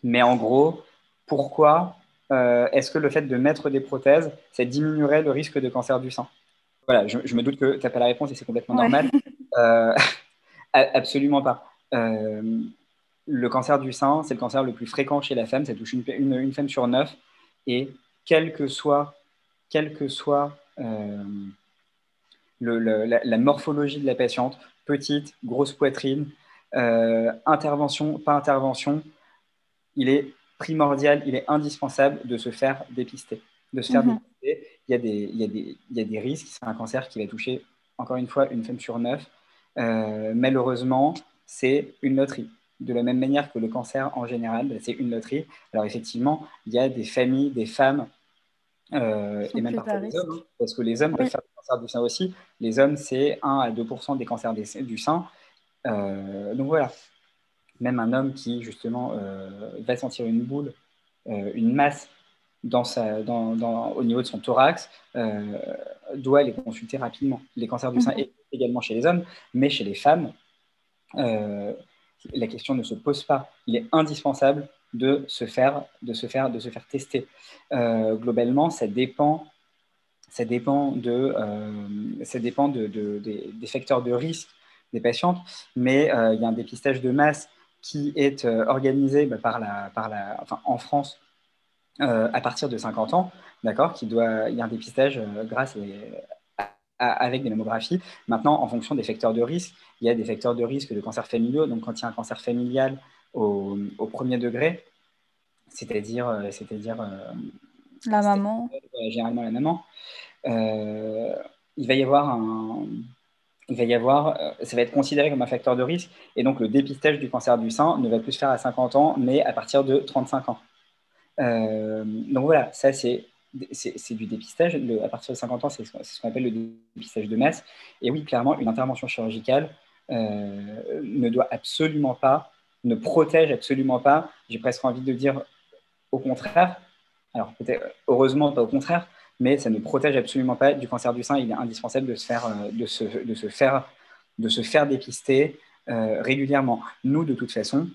Mais en gros, pourquoi euh, est-ce que le fait de mettre des prothèses, ça diminuerait le risque de cancer du sein? Voilà, je, me doute que tu n'as pas la réponse et c'est complètement normal. Euh, absolument pas. Euh, le cancer du sein, c'est le cancer le plus fréquent chez la femme. Ça touche une, femme sur neuf. Et quelle que soit, quelle que soit la, morphologie de la patiente, petite, grosse poitrine, intervention, pas intervention, il est primordial, il est indispensable de se faire dépister. De se faire mhm. dépister. Il y, a des, il, y a des, il y a des risques. C'est un cancer qui va toucher, encore une fois, une femme sur neuf. Euh, malheureusement, c'est une loterie. De la même manière que le cancer en général, c'est une loterie. Alors effectivement, il y a des familles, des femmes, euh, et même parfois des hommes, hein, parce que les hommes peuvent faire cancer du sein aussi. Les hommes, c'est 1 à 2 des cancers du sein. Euh, donc voilà, même un homme qui, justement, euh, va sentir une boule, euh, une masse dans sa, dans, dans, au niveau de son thorax, doit les consulter rapidement. Les cancers du sein, mhm. également chez les hommes, mais chez les femmes, la question ne se pose pas. Il est indispensable de se faire, de se faire, de se faire tester. globalement, ça dépend, ça dépend, de, ça dépend de, de, des, facteurs de risque des patientes, mais il y a un dépistage de masse qui est euh, organisé bah, par la, par la, enfin, en France euh, à partir de 50 ans, d'accord, qui doit, il y a un dépistage euh, grâce avec des mammographies. Maintenant, en fonction des facteurs de risque, il y a des facteurs de risque de cancer familiaux. Donc, quand il y a un cancer familial au, premier degré, c'est-à-dire, c'est-à-dire la maman, généralement la maman, il va y avoir un, il va y avoir, euh, ça va être considéré comme un facteur de risque, et donc le dépistage du cancer du sein ne va plus se faire à 50 ans, mais à partir de 35 ans. Euh, donc voilà, ça c'est du dépistage. à partir de 50 ans, c'est ce qu'on appelle le dépistage de masse. Et oui, clairement, une intervention chirurgicale euh, ne doit absolument pas, ne protège absolument pas, j'ai presque envie de dire au contraire, alors peut-être heureusement pas au contraire, mais ça ne protège absolument pas du cancer du sein. Il est indispensable de se faire, euh, de se, de se faire, de se faire dépister euh, régulièrement. Nous, de toute façon,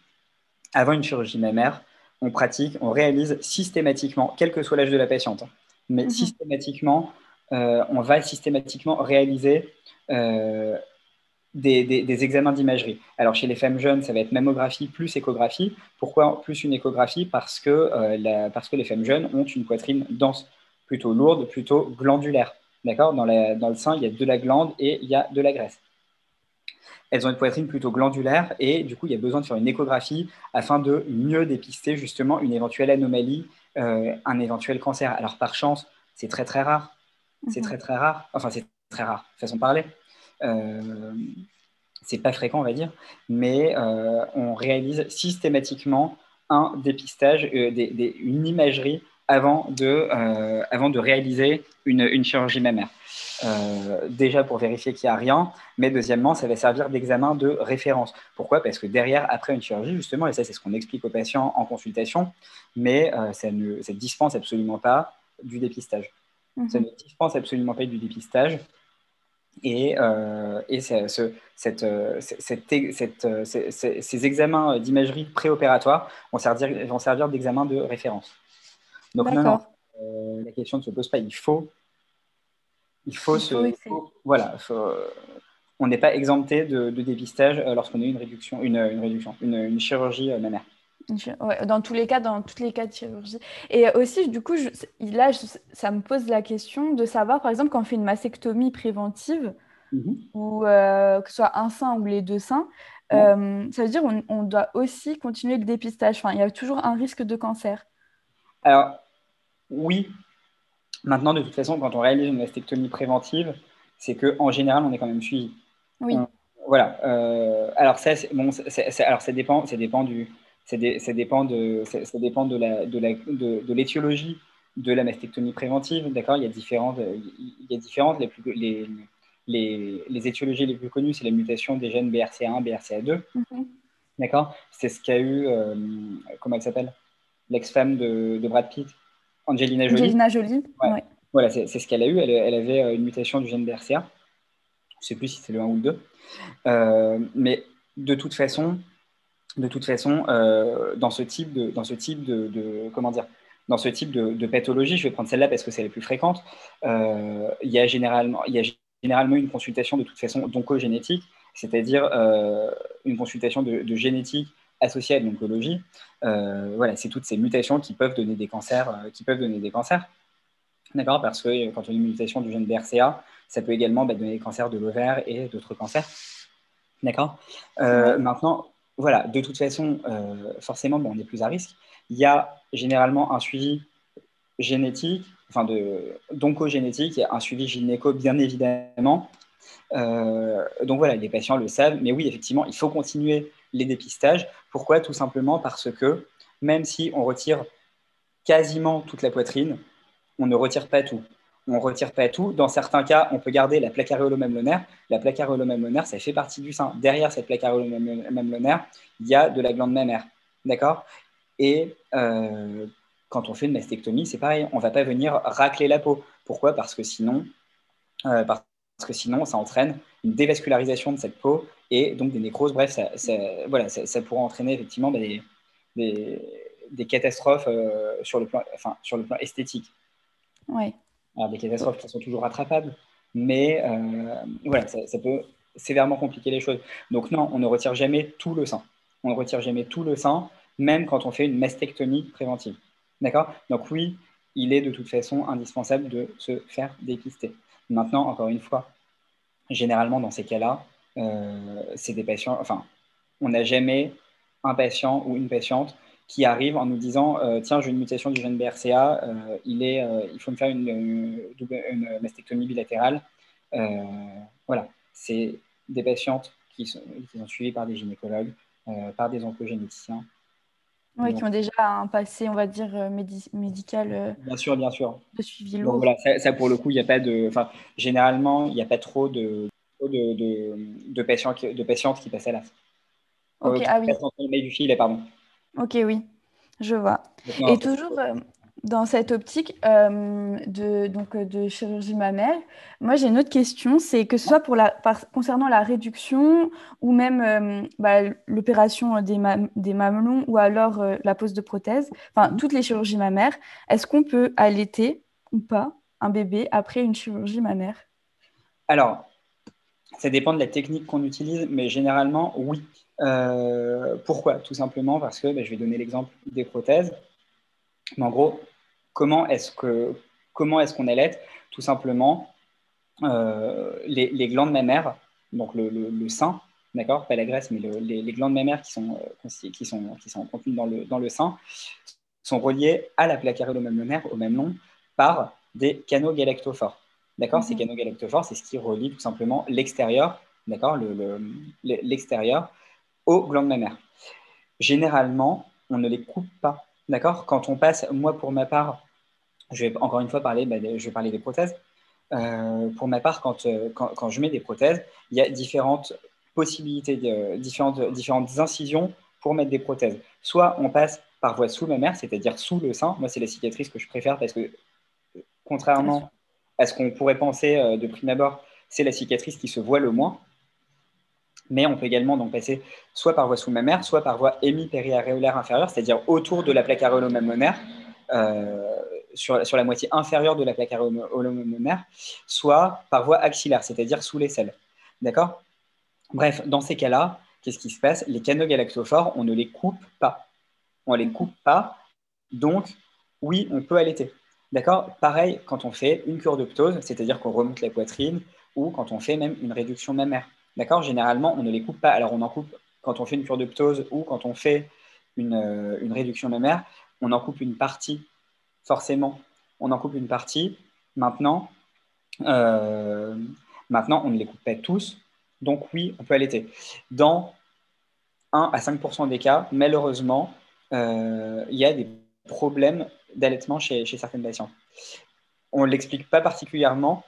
avant une chirurgie mammaire, on pratique, on réalise systématiquement, quel que soit l'âge de la patiente, mais mhm. systématiquement, euh, on va systématiquement réaliser des, des, examens d'imagerie. Alors chez les femmes jeunes, ça va être mammographie plus échographie. Pourquoi plus une échographie? Parce que, la, parce que les femmes jeunes ont une poitrine dense plutôt lourde, plutôt glandulaire. D'accord? Dans, dans, le sein, il y a de la glande et il y a de la graisse. Elles ont une poitrine plutôt glandulaire et du coup, il y a besoin de faire une échographie afin de mieux dépister justement une éventuelle anomalie, euh, un éventuel cancer. Alors par chance, c'est très très rare. C'est mhm. très très rare. Enfin, c'est très rare, façon de parler. Euh, c'est pas fréquent, on va dire, mais euh, on réalise systématiquement un dépistage, euh, des, une imagerie avant de, euh, avant de réaliser une, une chirurgie mammaire. Euh, déjà pour vérifier qu'il n'y a rien, mais deuxièmement, ça va servir d'examen de référence. Pourquoi? Parce que derrière, après une chirurgie, justement, et ça c'est ce qu'on explique aux patients en consultation, mais euh, ça ne ça dispense absolument pas du dépistage. Ça ne dispense absolument pas du dépistage. Et, et ce, cette, cette, ces examens d'imagerie préopératoire vont servir, vont servir d'examen de référence. Donc non, euh, la question ne se pose pas. Il faut, il faut se, voilà, on n'est pas exempté de, dépistage euh, lorsqu'on a une réduction, une, réduction, une, chirurgie euh, dans tous les cas, dans tous les cas de chirurgie. Et aussi, du coup, là, ça me pose la question de savoir, par exemple, quand on fait une mastectomie préventive, mhm. ou que ce soit un sein ou les deux seins, ça veut dire qu'on on doit aussi continuer le dépistage. Enfin, il y a toujours un risque de cancer. Alors, oui. Maintenant, de toute façon, quand on réalise une mastectomie préventive, c'est qu'en général, on est quand même suivi. Oui. voilà. Euh, alors, ça, bon, alors, ça dépend, ça dépend du. Ça, dépend de, ça, dépend de la, de, la, de, l'étiologie de la mastectomie préventive. D'accord? Il y a différentes, il y a différentes les, plus, les, les, les, étiologies les plus connues, c'est la mutation des gènes BRCA1, BRCA2. Mhm. D'accord? C'est ce qu'a eu, euh, comment elle s'appelle? L'ex-femme de, de Brad Pitt. Angelina Jolie. Angelina Jolie, Voilà, c'est ce qu'elle a eu. Elle, avait euh, une mutation du gène BRCA. Je ne sais plus si c'est le 1 ou le 2. mais de toute façon, de toute façon dans ce type de, dans ce type de, comment dire, dans ce type de, pathologie, je vais prendre celle-là parce que c'est la plus fréquente, il, y a généralement, il y a généralement une consultation de toute façon d'oncogénétique, c'est-à-dire une consultation de, génétique associée à l'oncologie. voilà, c'est toutes ces mutations qui peuvent donner des cancers, qui peuvent donner des cancers. D'accord Parce que quand on a une mutation du gène BRCA, ça peut également bah, donner des cancers de l'ovaire et d'autres cancers. D'accord euh, Maintenant, voilà, de toute façon, euh, forcément, on est plus à risque. Il y a généralement un suivi génétique, enfin d'oncogénétique, un suivi gynéco, bien évidemment. Euh, donc voilà, les patients le savent, mais oui, effectivement, il faut continuer les dépistages. Pourquoi? Tout simplement parce que même si on retire quasiment toute la poitrine, on ne retire pas tout. On ne retire pas tout. Dans certains cas, on peut garder la plaque aréolo-mammaire. La plaque aréolo-mammaire, ça fait partie du sein. Derrière cette plaque aréolo-mammaire, il y a de la glande mammaire. D'accord? Et euh, quand on fait une mastectomie, c'est pareil. On ne va pas venir racler la peau. Pourquoi? Parce que sinon, euh, parce que sinon, ça entraîne une dévascularisation de cette peau et donc des nécroses. Bref, ça, voilà, ça, pourra entraîner effectivement des, catastrophes euh, sur, le plan, enfin, esthétique. Ouais. Alors, des catastrophes qui sont toujours rattrapables, mais euh, voilà, ça, peut sévèrement compliquer les choses. Donc non, on ne retire jamais tout le sein. On ne retire jamais tout le sein, même quand on fait une mastectomie préventive. D'accord? Donc oui, il est de toute façon indispensable de se faire dépister. Maintenant, encore une fois, généralement dans ces cas-là, euh, c'est des patients, enfin, on n'a jamais un patient ou une patiente qui arrive en nous disant euh, tiens j'ai une mutation du gène BRCA, euh, il, est, euh, il faut me faire une, une, mastectomie bilatérale. voilà, c'est des patientes qui sont, qui sont, suivies par des gynécologues, par des oncogénéticiens. Oui, qui ont déjà un passé, on va dire, médical. bien sûr, bien sûr. De suivi lourd. voilà, ça, pour le coup, il n'y a pas de. Enfin, généralement, il n'y a pas trop de, de, de, de, patients qui, de patientes qui passent à l'AS. Ok, ah oui. du fil, pardon. Ok, oui, je vois. Et toujours euh, dans cette optique euh, de, donc, euh, de chirurgie mammaire, moi j'ai une autre question, c'est que ce soit pour la, concernant la réduction ou même bah, l'opération des, des, mamelons ou alors la pose de prothèse, enfin toutes les chirurgies mammaires, est-ce qu'on peut allaiter ou pas un bébé après une chirurgie mammaire? Alors, ça dépend de la technique qu'on utilise, mais généralement, oui. Euh, pourquoi? Tout simplement parce que, ben, je vais donner l'exemple des prothèses. Mais en gros, comment est-ce que comment est-ce qu'on allait Tout simplement, euh, les, glandes mammaires, donc le, sein, d'accord, pas la graisse, mais les, glandes mammaires qui sont, euh, qui sont, qui sont contenues dans le, dans le sein, sont reliées à la plaque aréolo-mammaire au même long par des canaux galactophores. D'accord? Ces mhm. canaux galactophores, c'est ce qui relie tout simplement l'extérieur, d'accord? L'extérieur aux glandes mammaires. Généralement, on ne les coupe pas. D'accord? Quand on passe, moi pour ma part, je vais encore une fois parler, bah, je vais parler des prothèses. Euh, pour ma part, euh, quand, quand, je mets des prothèses, il y a différentes possibilités, différentes, différentes incisions pour mettre des prothèses. Soit on passe par voie sous mammaire, c'est-à-dire sous le sein. Moi, c'est la cicatrice que je préfère parce que, contrairement à ce qu'on pourrait penser euh, de prime abord, c'est la cicatrice qui se voit le moins mais on peut également donc passer soit par voie sous-mammaire, soit par voie hémipériaréolaire inférieure, c'est-à-dire autour de la plaque aréolo-mammaire, euh, sur, sur, la moitié inférieure de la plaque aréolo-mammaire, soit par voie axillaire, c'est-à-dire sous les selles. D'accord? Bref, dans ces cas-là, qu'est-ce qui se passe? Les canaux galactophores, on ne les coupe pas. On ne les coupe pas, donc oui, on peut allaiter. D'accord? Pareil quand on fait une cure de ptose, c'est-à-dire qu'on remonte la poitrine, ou quand on fait même une réduction mammaire. D'accord Généralement, on ne les coupe pas. Alors, on en coupe quand on fait une cure de ptose ou quand on fait une, euh, réduction mammaire, on en coupe une partie, forcément. On en coupe une partie. Maintenant, euh, maintenant on ne les coupe pas tous. Donc, oui, on peut allaiter. Dans 1 à 5% des cas, malheureusement, euh, il y a des problèmes d'allaitement chez, certaines patientes. On ne l'explique pas particulièrement,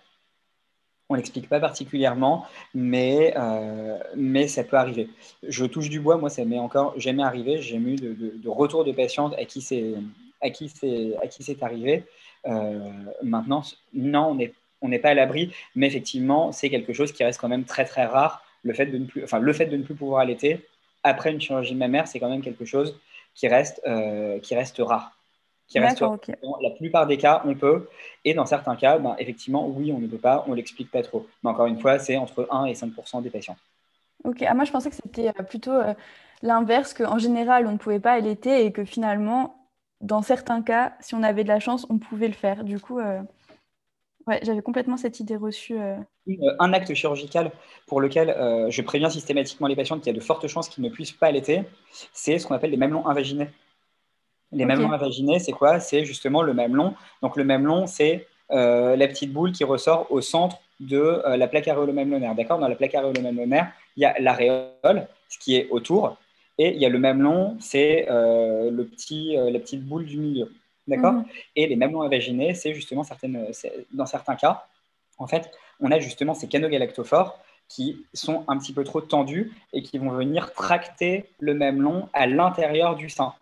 on l'explique pas particulièrement, mais, euh, mais ça peut arriver. Je touche du bois, moi ça m'est encore jamais arrivé. J'ai eu de, de, retour de patientes à qui c'est à arrivé. Euh, maintenant, non, on n'est pas à l'abri, mais effectivement, c'est quelque chose qui reste quand même très très rare. Le fait de ne plus, enfin, le fait de pouvoir allaiter après une chirurgie mammaire, c'est quand même quelque chose qui reste, euh, qui reste rare. Qui reste La plupart des cas, on peut. Et dans certains cas, ben, effectivement, oui, on ne peut pas, on ne l'explique pas trop. Mais encore une fois, c'est entre 1 et 5% des patients. Ok, ah, moi je pensais que c'était euh, plutôt euh, l'inverse, qu'en général, on ne pouvait pas allaiter et que finalement, dans certains cas, si on avait de la chance, on pouvait le faire. Du coup, Ouais, j'avais complètement cette idée reçue. Euh. Euh, un acte chirurgical pour lequel euh, je préviens systématiquement les patientes qu'il y a de fortes chances qu'ils ne puissent pas allaiter, c'est ce qu'on appelle les mamelons invaginés. Les mamelons invaginés, c'est quoi? C'est justement le mamelon. Donc le mamelon, c'est la petite boule qui ressort au centre de la plaque aréolo-mamelonnaire. D'accord? Dans la plaque aréolo-mamelonnaire, il y a l'aréole, ce qui est autour, et il y a le mamelon, c'est le petit, la petite boule du milieu. D'accord? Mhm. Et les mamelons invaginés, c'est justement certaines, dans certains cas, en fait, on a justement ces canaux galactophores qui sont un petit peu trop tendus et qui vont venir tracter le mamelon à l'intérieur du sein.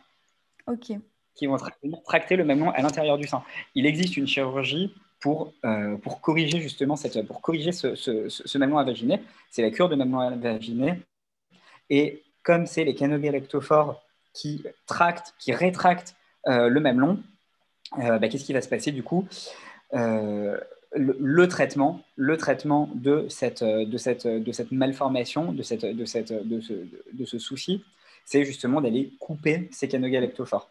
Qui vont tracter le mamelon à l'intérieur du sein. Il existe une chirurgie pour, euh, pour corriger justement cette, pour corriger ce, ce, ce mamelon invaginer. C'est la cure de mamelon invaginer. Et comme c'est les galactophores qui tractent, qui rétractent euh, le mamelon, euh, bah, qu'est-ce qui va se passer du coup euh, le, traitement, le traitement de cette, de cette, de cette malformation, de, cette, de, cette, de, ce, de ce souci, c'est justement d'aller couper ces canaux galactophores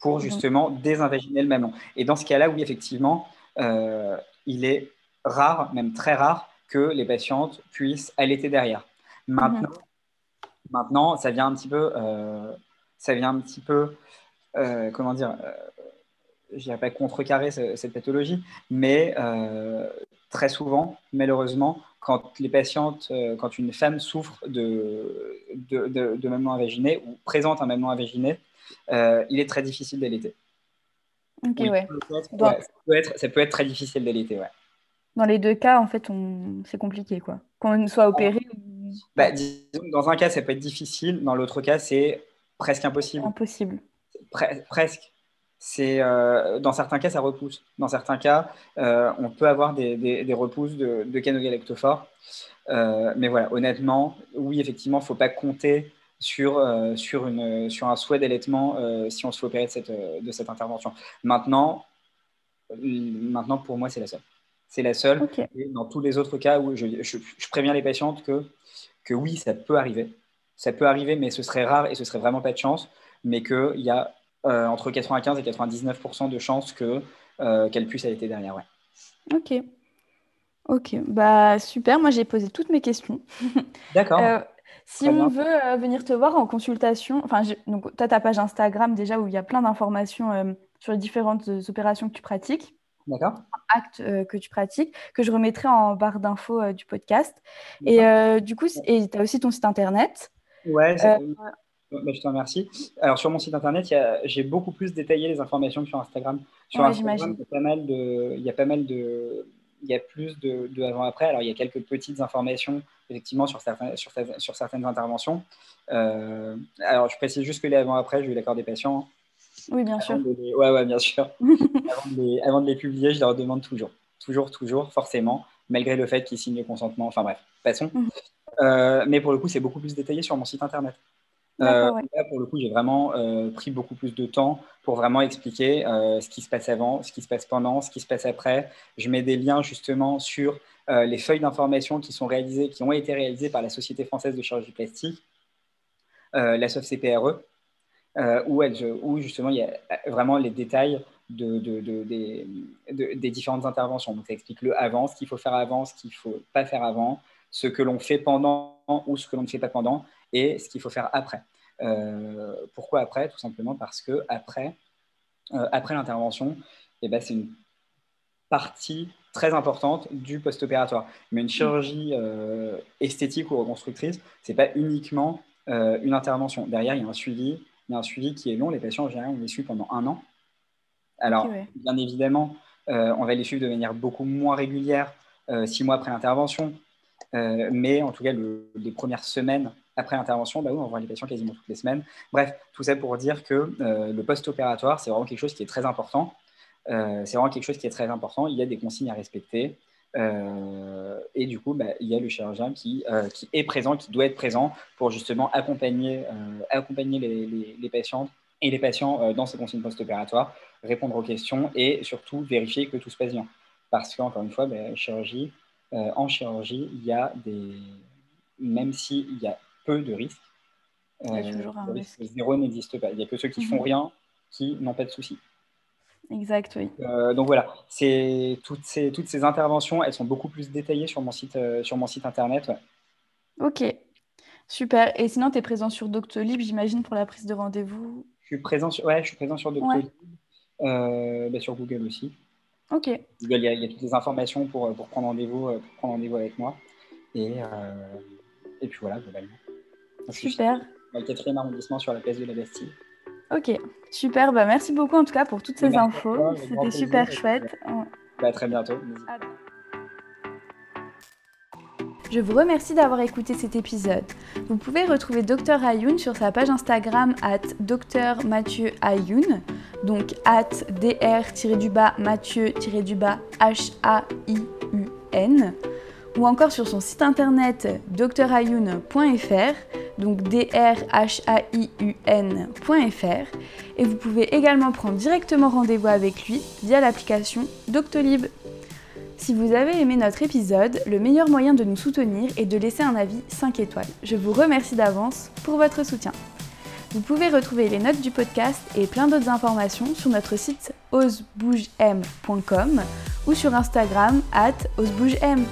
pour justement désinvaginer le mamelon. Et dans ce cas-là, oui, effectivement, euh, il est rare, même très rare, que les patientes puissent allaiter derrière. Maintenant, maintenant ça vient un petit peu, ça vient un petit peu, comment dire, je dirais pas contrecarrer cette pathologie, mais euh, très souvent, malheureusement, quand les patientes, euh, quand une femme souffre de, de, de, mamelon invaginer ou présente un mamelon invaginer, euh, il est très difficile d'allaiter. Ok, ouais. Ça peut, être, ça, peut être, très difficile d'allaiter, ouais. Dans les deux cas, en fait, on... c'est compliqué, quoi. Qu'on soit opéré. Bah, dans un cas, ça peut être difficile. Dans l'autre cas, c'est presque impossible. Impossible. presque c'est euh, dans certains cas, ça repousse. Dans certains cas, euh, on peut avoir des, des, repousses de, de canaux galactophores. Euh, mais voilà, honnêtement, oui, effectivement, il ne faut pas compter sur, sur, une, sur un souhait d'allaitement si on se fait opérer de cette, de cette intervention. Maintenant, maintenant, pour moi, c'est la seule. C'est la seule. Et dans tous les autres cas où je, je, je, préviens les patientes que, que oui, ça peut arriver. Ça peut arriver, mais ce serait rare et ce serait vraiment pas de chance. Mais qu'il y a euh, entre 95 et 99% de chances que, euh, qu'elle puisse allaiter derrière. Ouais. Ok. Ok, bah super. Moi, j'ai posé toutes mes questions. D'accord. Euh, si on veut venir te voir en consultation, enfin, donc tu as ta page Instagram déjà où il y a plein d'informations sur les différentes opérations que tu pratiques. D'accord. Actes que tu pratiques, que je remettrai en barre d'infos du podcast. Et du coup, tu as aussi ton site internet. Ouais, bah, je te remercie. Alors, sur mon site internet, j'ai beaucoup plus détaillé les informations que sur Instagram. Sur Instagram, il y a pas mal de. Il y a pas mal de il y a plus de, de avant-après. Alors, il y a quelques petites informations, effectivement, sur, certains, sur, sur certaines interventions. Euh, alors, je précise juste que les avant-après, j'ai eu l'accord des patients. Oui, bien sûr. Oui, ouais, bien sûr. avant, de les, avant, de les, publier, je leur demande toujours. Toujours, toujours, forcément, malgré le fait qu'ils signent le consentement. Enfin, bref, passons. Mhm. Euh, mais pour le coup, c'est beaucoup plus détaillé sur mon site internet. Euh, là, pour le coup, j'ai vraiment euh, pris beaucoup plus de temps pour vraiment expliquer euh, ce qui se passe avant, ce qui se passe pendant, ce qui se passe après. Je mets des liens justement sur les feuilles d'information qui sont réalisées, qui ont été réalisées par la Société française de chirurgie plastique, la SOFCPRE, où, où, justement il y a vraiment les détails de, des, des, différentes interventions. Donc ça explique le avant, ce qu'il faut faire avant, ce qu'il ne faut pas faire avant, ce que l'on fait pendant ou ce que l'on ne fait pas pendant et ce qu'il faut faire après. Euh, pourquoi après? Tout simplement parce que après, euh, après l'intervention, eh ben, c'est une partie très importante du post-opératoire. Mais une chirurgie euh, esthétique ou reconstructrice, ce n'est pas uniquement une intervention. Derrière, il y a un suivi, il y a un suivi qui est long. Les patients, en général, on les suit pendant un an. Alors, bien évidemment, on va les suivre de manière beaucoup moins régulière six mois après l'intervention. mais en tout cas, les premières semaines après l'intervention, bah on voit les patients quasiment toutes les semaines. Bref, tout ça pour dire que euh, le post-opératoire, c'est vraiment quelque chose qui est très important. c'est vraiment quelque chose qui est très important. Il y a des consignes à respecter. et du coup, bah, il y a le chirurgien qui, est présent, qui doit être présent pour justement accompagner, les, les, patientes et les patients dans ces consignes post-opératoires, répondre aux questions et surtout vérifier que tout se passe bien. Parce qu'encore une fois, bah, en chirurgie, il y a des, même s'il y a peu de risques, euh, risque. zéro n'existe pas. Il n'y a que ceux qui font mhm. rien qui n'ont pas de soucis. Exact, oui. Euh, donc voilà, c'est toutes ces, toutes ces interventions, elles sont beaucoup plus détaillées sur mon site, euh, sur mon site internet. Ok, super. Et sinon, tu es présent sur Doctolib, j'imagine, pour la prise de rendez-vous? Je suis présent sur, ouais, je suis présent sur Doctolib, bah, sur Google aussi. Ok. il y, a, toutes les informations pour, pour prendre rendez-vous rendez avec moi. Et, et puis voilà, globalement. Super. Dans le quatrième arrondissement sur la place de la Bastille. Ok, super. Bah, merci beaucoup en tout cas pour toutes ces infos. C'était super chouette. Bah, très bientôt. Je vous remercie d'avoir écouté cet épisode. Vous pouvez retrouver Dr Ayoun sur sa page Instagram at Dr Mathieu Ayoun, donc at dr-du-bas Mathieu-du-bas H-A-I-U-N ou encore sur son site internet drayoun.fr, donc D-R-H-A-I-U-N.fr. Et vous pouvez également prendre directement rendez-vous avec lui via l'application Doctolib. Si vous avez aimé notre épisode, le meilleur moyen de nous soutenir est de laisser un avis 5 étoiles. Je vous remercie d'avance pour votre soutien. Vous pouvez retrouver les notes du podcast et plein d'autres informations sur notre site osebougem.com ou sur Instagram at osebougem.